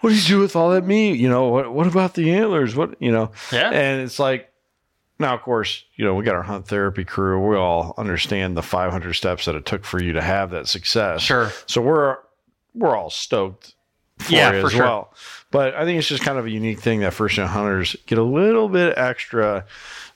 What do you do with all that meat? You know, what what about the antlers? What you know? Yeah. And it's like now, of course, you know, we got our hunt therapy crew. We all understand the 500 steps that it took for you to have that success. Sure. So we're we're all stoked for Yeah, you for as sure. well. But I think it's just kind of a unique thing that first hunters get a little bit extra,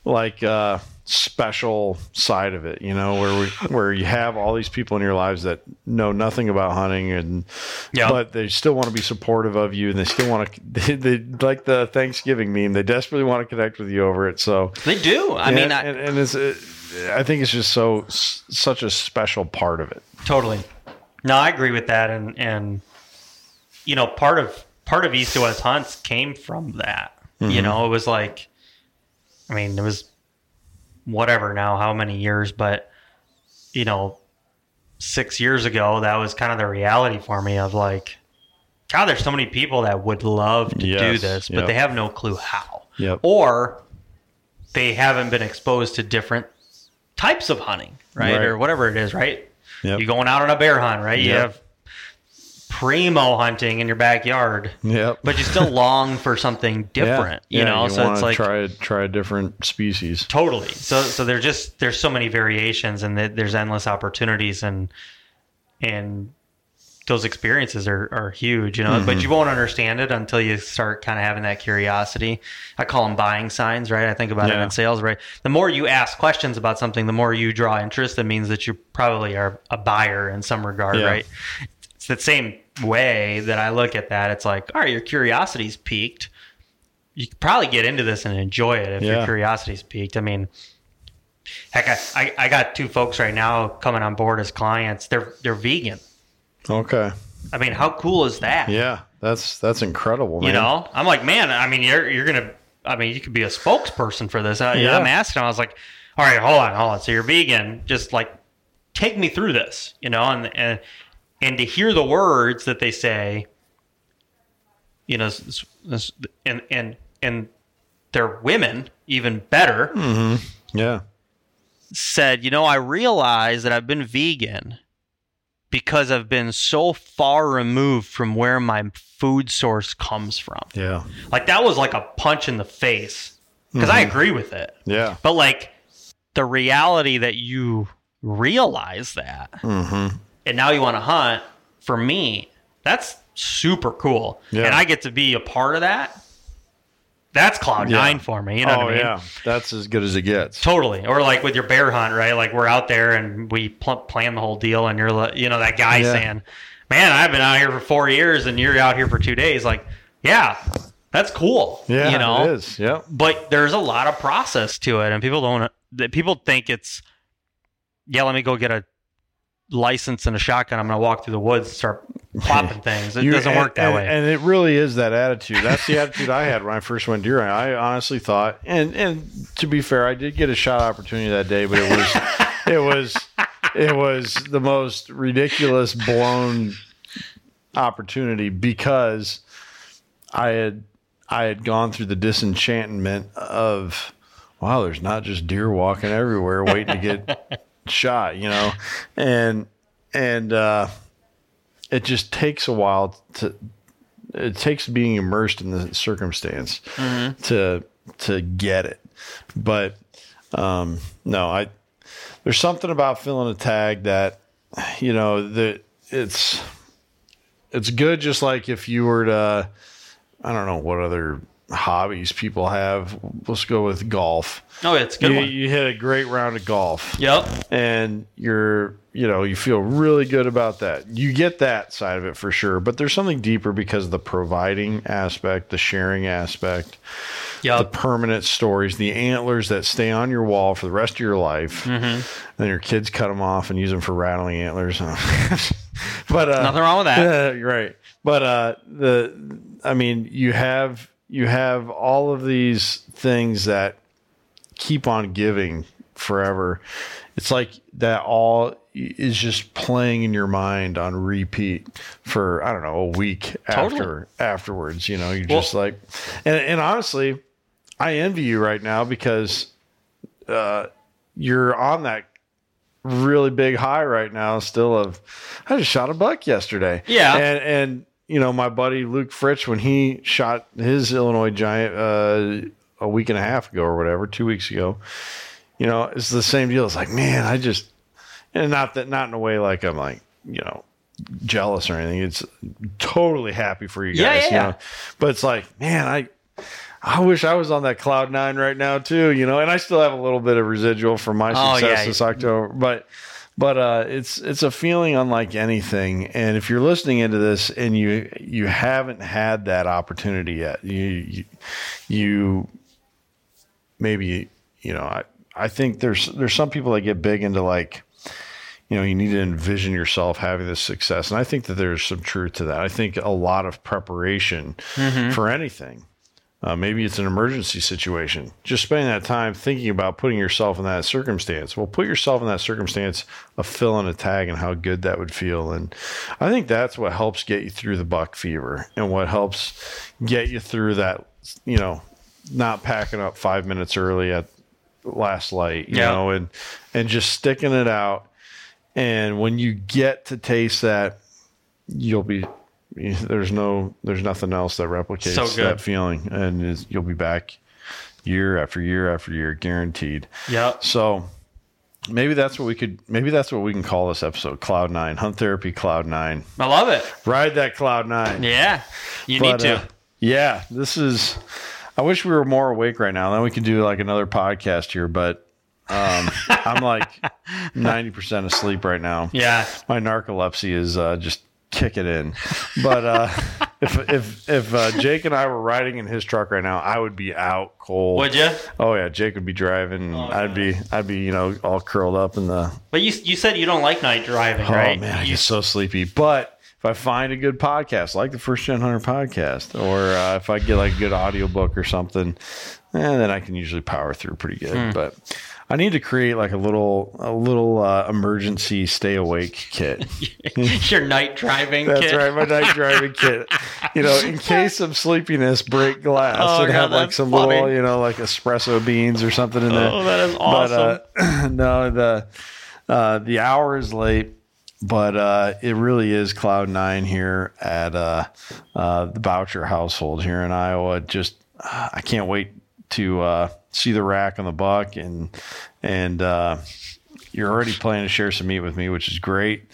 like uh, special side of it. You know, where we where you have all these people in your lives that know nothing about hunting and Yeah. but they still want to be supportive of you and they still want to they, they like the Thanksgiving meme. They desperately want to connect with you over it. So They do. I yeah, mean, I, and, and it's, uh, I think it's just so such a special part of it. Totally. No, I agree with that, and and you know, part of part of East West hunts came from that. You know, it was like, I mean, it was whatever now, how many years, but you know, six years ago, that was kind of the reality for me of like, God, there's so many people that would love to do this, but yep. they have no clue how, Yep. or they haven't been exposed to different types of hunting, right, Right. or whatever it is, right? Yep. You're going out on a bear hunt, right? You have primo hunting in your backyard, Yep. but you still long for something different, Yeah, you yeah, know? so wanna it's like try try a different species. totally. So so there's just there's so many variations and there's endless opportunities and and those experiences are, are huge, you know, Mm-hmm. but you won't understand it until you start kind of having that curiosity. I call them buying signs, right? I think about it in sales, right? The more you ask questions about something, the more you draw interest. That means that you probably are a buyer in some regard, Yeah. right? It's the same way that I look at that. It's like, all right, your curiosity's peaked. You could probably get into this and enjoy it if your curiosity's peaked. I mean, heck, I, I, I got two folks right now coming on board as clients. They're they're vegan. Okay. I mean, how cool is that? Yeah, that's that's incredible, man. You know, I'm like, man, I mean, you're you're gonna, I mean, you could be a spokesperson for this. I, Yeah. I'm asking, I was like, all right, hold on, hold on. So you're vegan, just like take me through this, you know, and and and to hear the words that they say, you know, and and and they're women, even better. Yeah. said, you know, I realize that I've been vegan because I've been so far removed from where my food source comes from. Yeah. Like that was like a punch in the face because I agree with it. Yeah. But like the reality that you realize that Mm-hmm. And now you want to hunt for me, that's super cool. Yeah. And I get to be a part of that. That's cloud Yeah. nine for me. You know oh what I oh, mean? yeah, that's as good as it gets. Totally. Or like with your bear hunt, right? Like we're out there and we pl- plan the whole deal, and you're, like, you know, that guy Yeah. saying, "Man, I've been out here for four years, and you're out here for two days." Like, yeah, that's cool. Yeah, you know. it is. Yeah. But there's a lot of process to it, and people don't. That people think it's, yeah, let me go get a license and a shotgun. I'm going to walk through the woods and start plopping things. It You- doesn't and- work that and- way. And it really is that attitude. That's the attitude I had when I first went deer hunting. I honestly thought, and and to be fair, I did get a shot opportunity that day, but it was it was it was the most ridiculous blown opportunity because I had I had gone through the disenchantment of wow, there's not just deer walking everywhere waiting to get shot, you know, and and uh, it just takes a while to. It takes being immersed in the circumstance to to get it, but um, no, I there's something about filling a tag that you know that it's it's good. Just like if you were to, I don't know what other hobbies people have. Let's go with golf. Oh, it's good You, you hit a great round of golf Yep. and you're you know you feel really good about that you get that side of it for sure but there's something deeper because of the providing aspect the sharing aspect the permanent stories the antlers that stay on your wall for the rest of your life Mm-hmm. and then your kids cut them off and use them for rattling antlers but uh Nothing wrong with that. you're right. But uh, the, I mean, you have you have all of these things that keep on giving forever. It's like that all is just playing in your mind on repeat for I don't know a week Totally. after afterwards. You know, you're Well- just like, and and honestly, I envy you right now because uh, you're on that really big high right now still of I just shot a buck yesterday. Yeah. And and you know, my buddy Luke Fritsch when he shot his Illinois giant uh a week and a half ago or whatever, two weeks ago, you know, it's the same deal. It's like, man, I just and not that not in a way like I'm like, you know, jealous or anything. It's totally happy for you guys. Yeah, yeah, you yeah. know? But it's like, man, I I wish I was on that cloud nine right now too, you know, and I still have a little bit of residual from my Oh, success yeah. this October, but but uh, it's it's a feeling unlike anything. And if you're listening into this and you you haven't had that opportunity yet, you you, you maybe you know I I think there's there's some people that get big into like you know you need to envision yourself having this success, and I think that there's some truth to that. I think a lot of preparation for anything. Uh, maybe it's an emergency situation. Just spending that time thinking about putting yourself in that circumstance. Well, put yourself in that circumstance of filling a tag and how good that would feel. And I think that's what helps get you through the buck fever and what helps get you through that, you know, not packing up five minutes early at last light, you Yeah. know, and, and just sticking it out. And when you get to taste that, you'll be there's no there's nothing else that replicates So that feeling and is, you'll be back year after year after year guaranteed Yep. so maybe that's what we could maybe that's what we can call this episode cloud nine hunt therapy cloud nine I love it. ride that cloud nine Yeah. You But, need to. uh, yeah this is i wish we were more awake right now then we could do like another podcast here but um i'm like 90% asleep right now yeah. my narcolepsy is uh, just kick it in. But uh, if if if uh, Jake and I were riding in his truck right now, I would be out cold. Would you? Oh yeah, Jake would be driving. I'd be I'd be you know all curled up in the. But you you said you don't like night driving, right? Oh man, I You- get so sleepy. But if I find a good podcast, like the First Gen Hunter podcast, or uh, if I get like a good audiobook or something, eh, then I can usually power through pretty good. Hmm. But I need to create like a little a little uh, emergency stay awake kit. your night driving That's kit. right, my night driving kit. You know, in case of sleepiness, break glass Oh, and God, have like some funny. little, you know, like espresso beans or something in there. Oh, that is awesome. But uh, no, the uh, the hour is late, but uh, it really is cloud nine here at uh, uh, the Boucher household here in Iowa. Just uh, I can't wait to uh, see the rack on the buck and and. Uh, you're already planning to share some meat with me, which is great.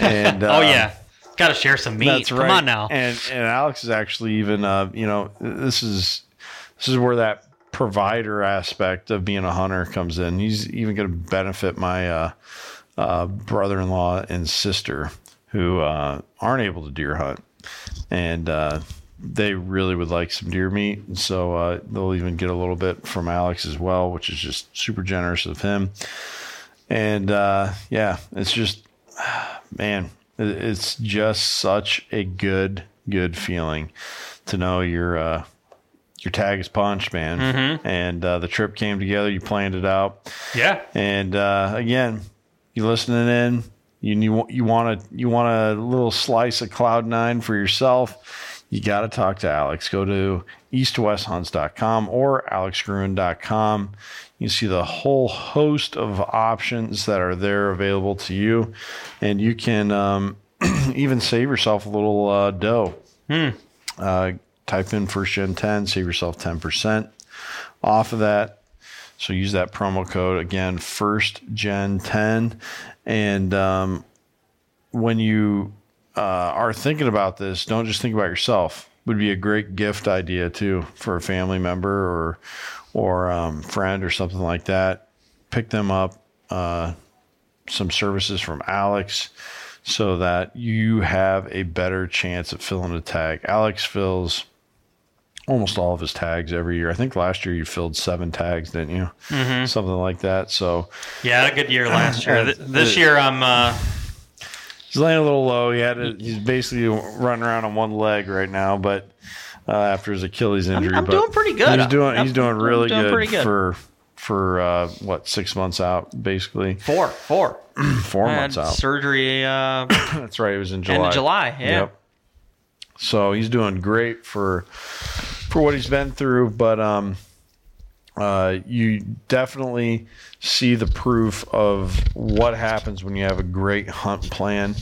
And oh um, yeah. Got to share some meat. that's Come on now. And and Alex is actually even uh, you know, this is this is where that provider aspect of being a hunter comes in. He's even going to benefit my uh, uh, brother-in-law and sister who uh, aren't able to deer hunt, and uh, they really would like some deer meat. And so uh, they'll even get a little bit from Alex as well, which is just super generous of him. And uh, yeah, it's just man, it's just such a good, good feeling to know your uh, your tag is punched, man, and uh, the trip came together. You planned it out, yeah. and uh, again, you listening in. You you, you want a you want a little slice of cloud nine for yourself. You got to talk to Alex. Go to eastwesthunts.com or alexgruen.com. You see the whole host of options that are there available to you, and you can um, even save yourself a little uh, dough. Uh, type in first gen 10, save yourself 10% off of that. So use that promo code again, first gen 10. And um, when you uh, are thinking about this, don't just think about yourself. would be a great gift idea too for a family member or or um, friend or something like that. Pick them up. Uh, some services from Alex so that you have a better chance at filling a tag. Alex fills almost all of his tags every year. I think last year you filled seven tags, didn't you? Mm-hmm. Something like that. So yeah, a good year last year. Th- this year I'm. Uh, he's laying a little low. He had to, he's basically running around on one leg right now, but uh, after his Achilles injury, I'm, I'm but doing pretty good. He's doing I'm, he's doing really doing good, pretty good. for for uh, what six months out, basically four, four, four I had months out. surgery uh, That's right. It was in July. end of July. Yeah. Yep. So he's doing great for for what he's been through, but um, uh, you definitely see the proof of what happens when you have a great hunt plan.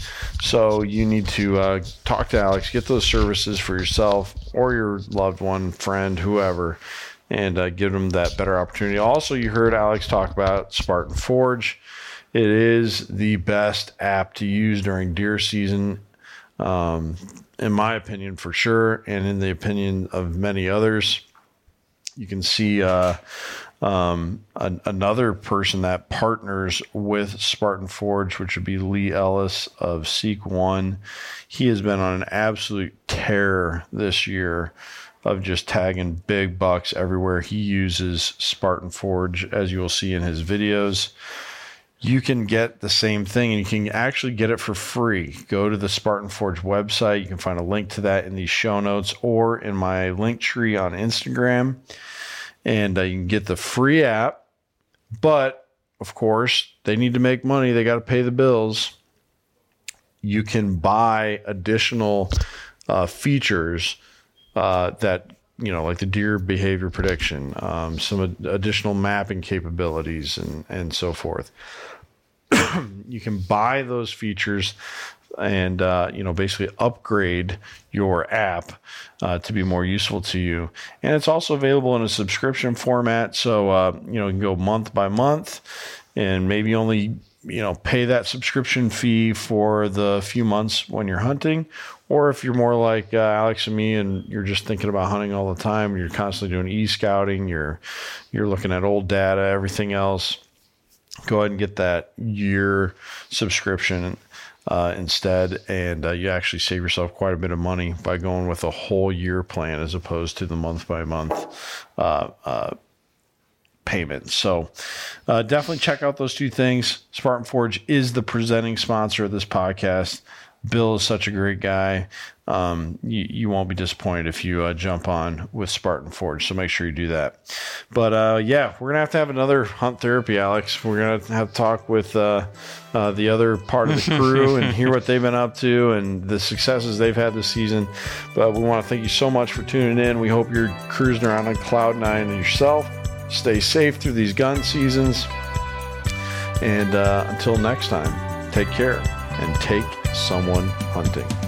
So you need to uh, talk to Alex, get those services for yourself or your loved one, friend, whoever, and uh, give them that better opportunity. Also, you heard Alex talk about Spartan Forge. It is the best app to use during deer season um, in my opinion, for sure, and in the opinion of many others. You can see uh, um, an, another person that partners with Spartan Forge, which would be Lee Ellis of Seek One. He has been on an absolute tear this year of just tagging big bucks everywhere. He uses Spartan Forge, as you will see in his videos you can get the same thing and you can actually get it for free. Go to the Spartan Forge website. You can find a link to that in these show notes or in my link tree on Instagram. And uh, you can get the free app. But of course, they need to make money, they got to pay the bills. You can buy additional uh, features uh, that you know, like the deer behavior prediction, um, some ad- additional mapping capabilities, and and so forth. you can buy those features and uh, you know basically upgrade your app uh, to be more useful to you. And it's also available in a subscription format. So uh, you know you can go month by month and maybe only you know pay that subscription fee for the few months when you're hunting. Or if you're more like uh, alex and me and you're just thinking about hunting all the time you're constantly doing e-scouting you're you're looking at old data everything else go ahead and get that year subscription uh, instead, and uh, you actually save yourself quite a bit of money by going with a whole year plan as opposed to the month by month uh, uh payment. So uh, definitely check out those two things. Spartan Forge is the presenting sponsor of this podcast. Bill is such a great guy. Um, you, you won't be disappointed if you uh, jump on with Spartan Forge. So make sure you do that. But uh, yeah, we're gonna have to have another hunt therapy, Alex. We're gonna have to talk with uh, uh the other part of the crew and hear what they've been up to and the successes they've had this season. But we want to thank you so much for tuning in. We hope you're cruising around on cloud nine yourself. Stay safe through these gun seasons. And uh, until next time, take care and take someone hunting.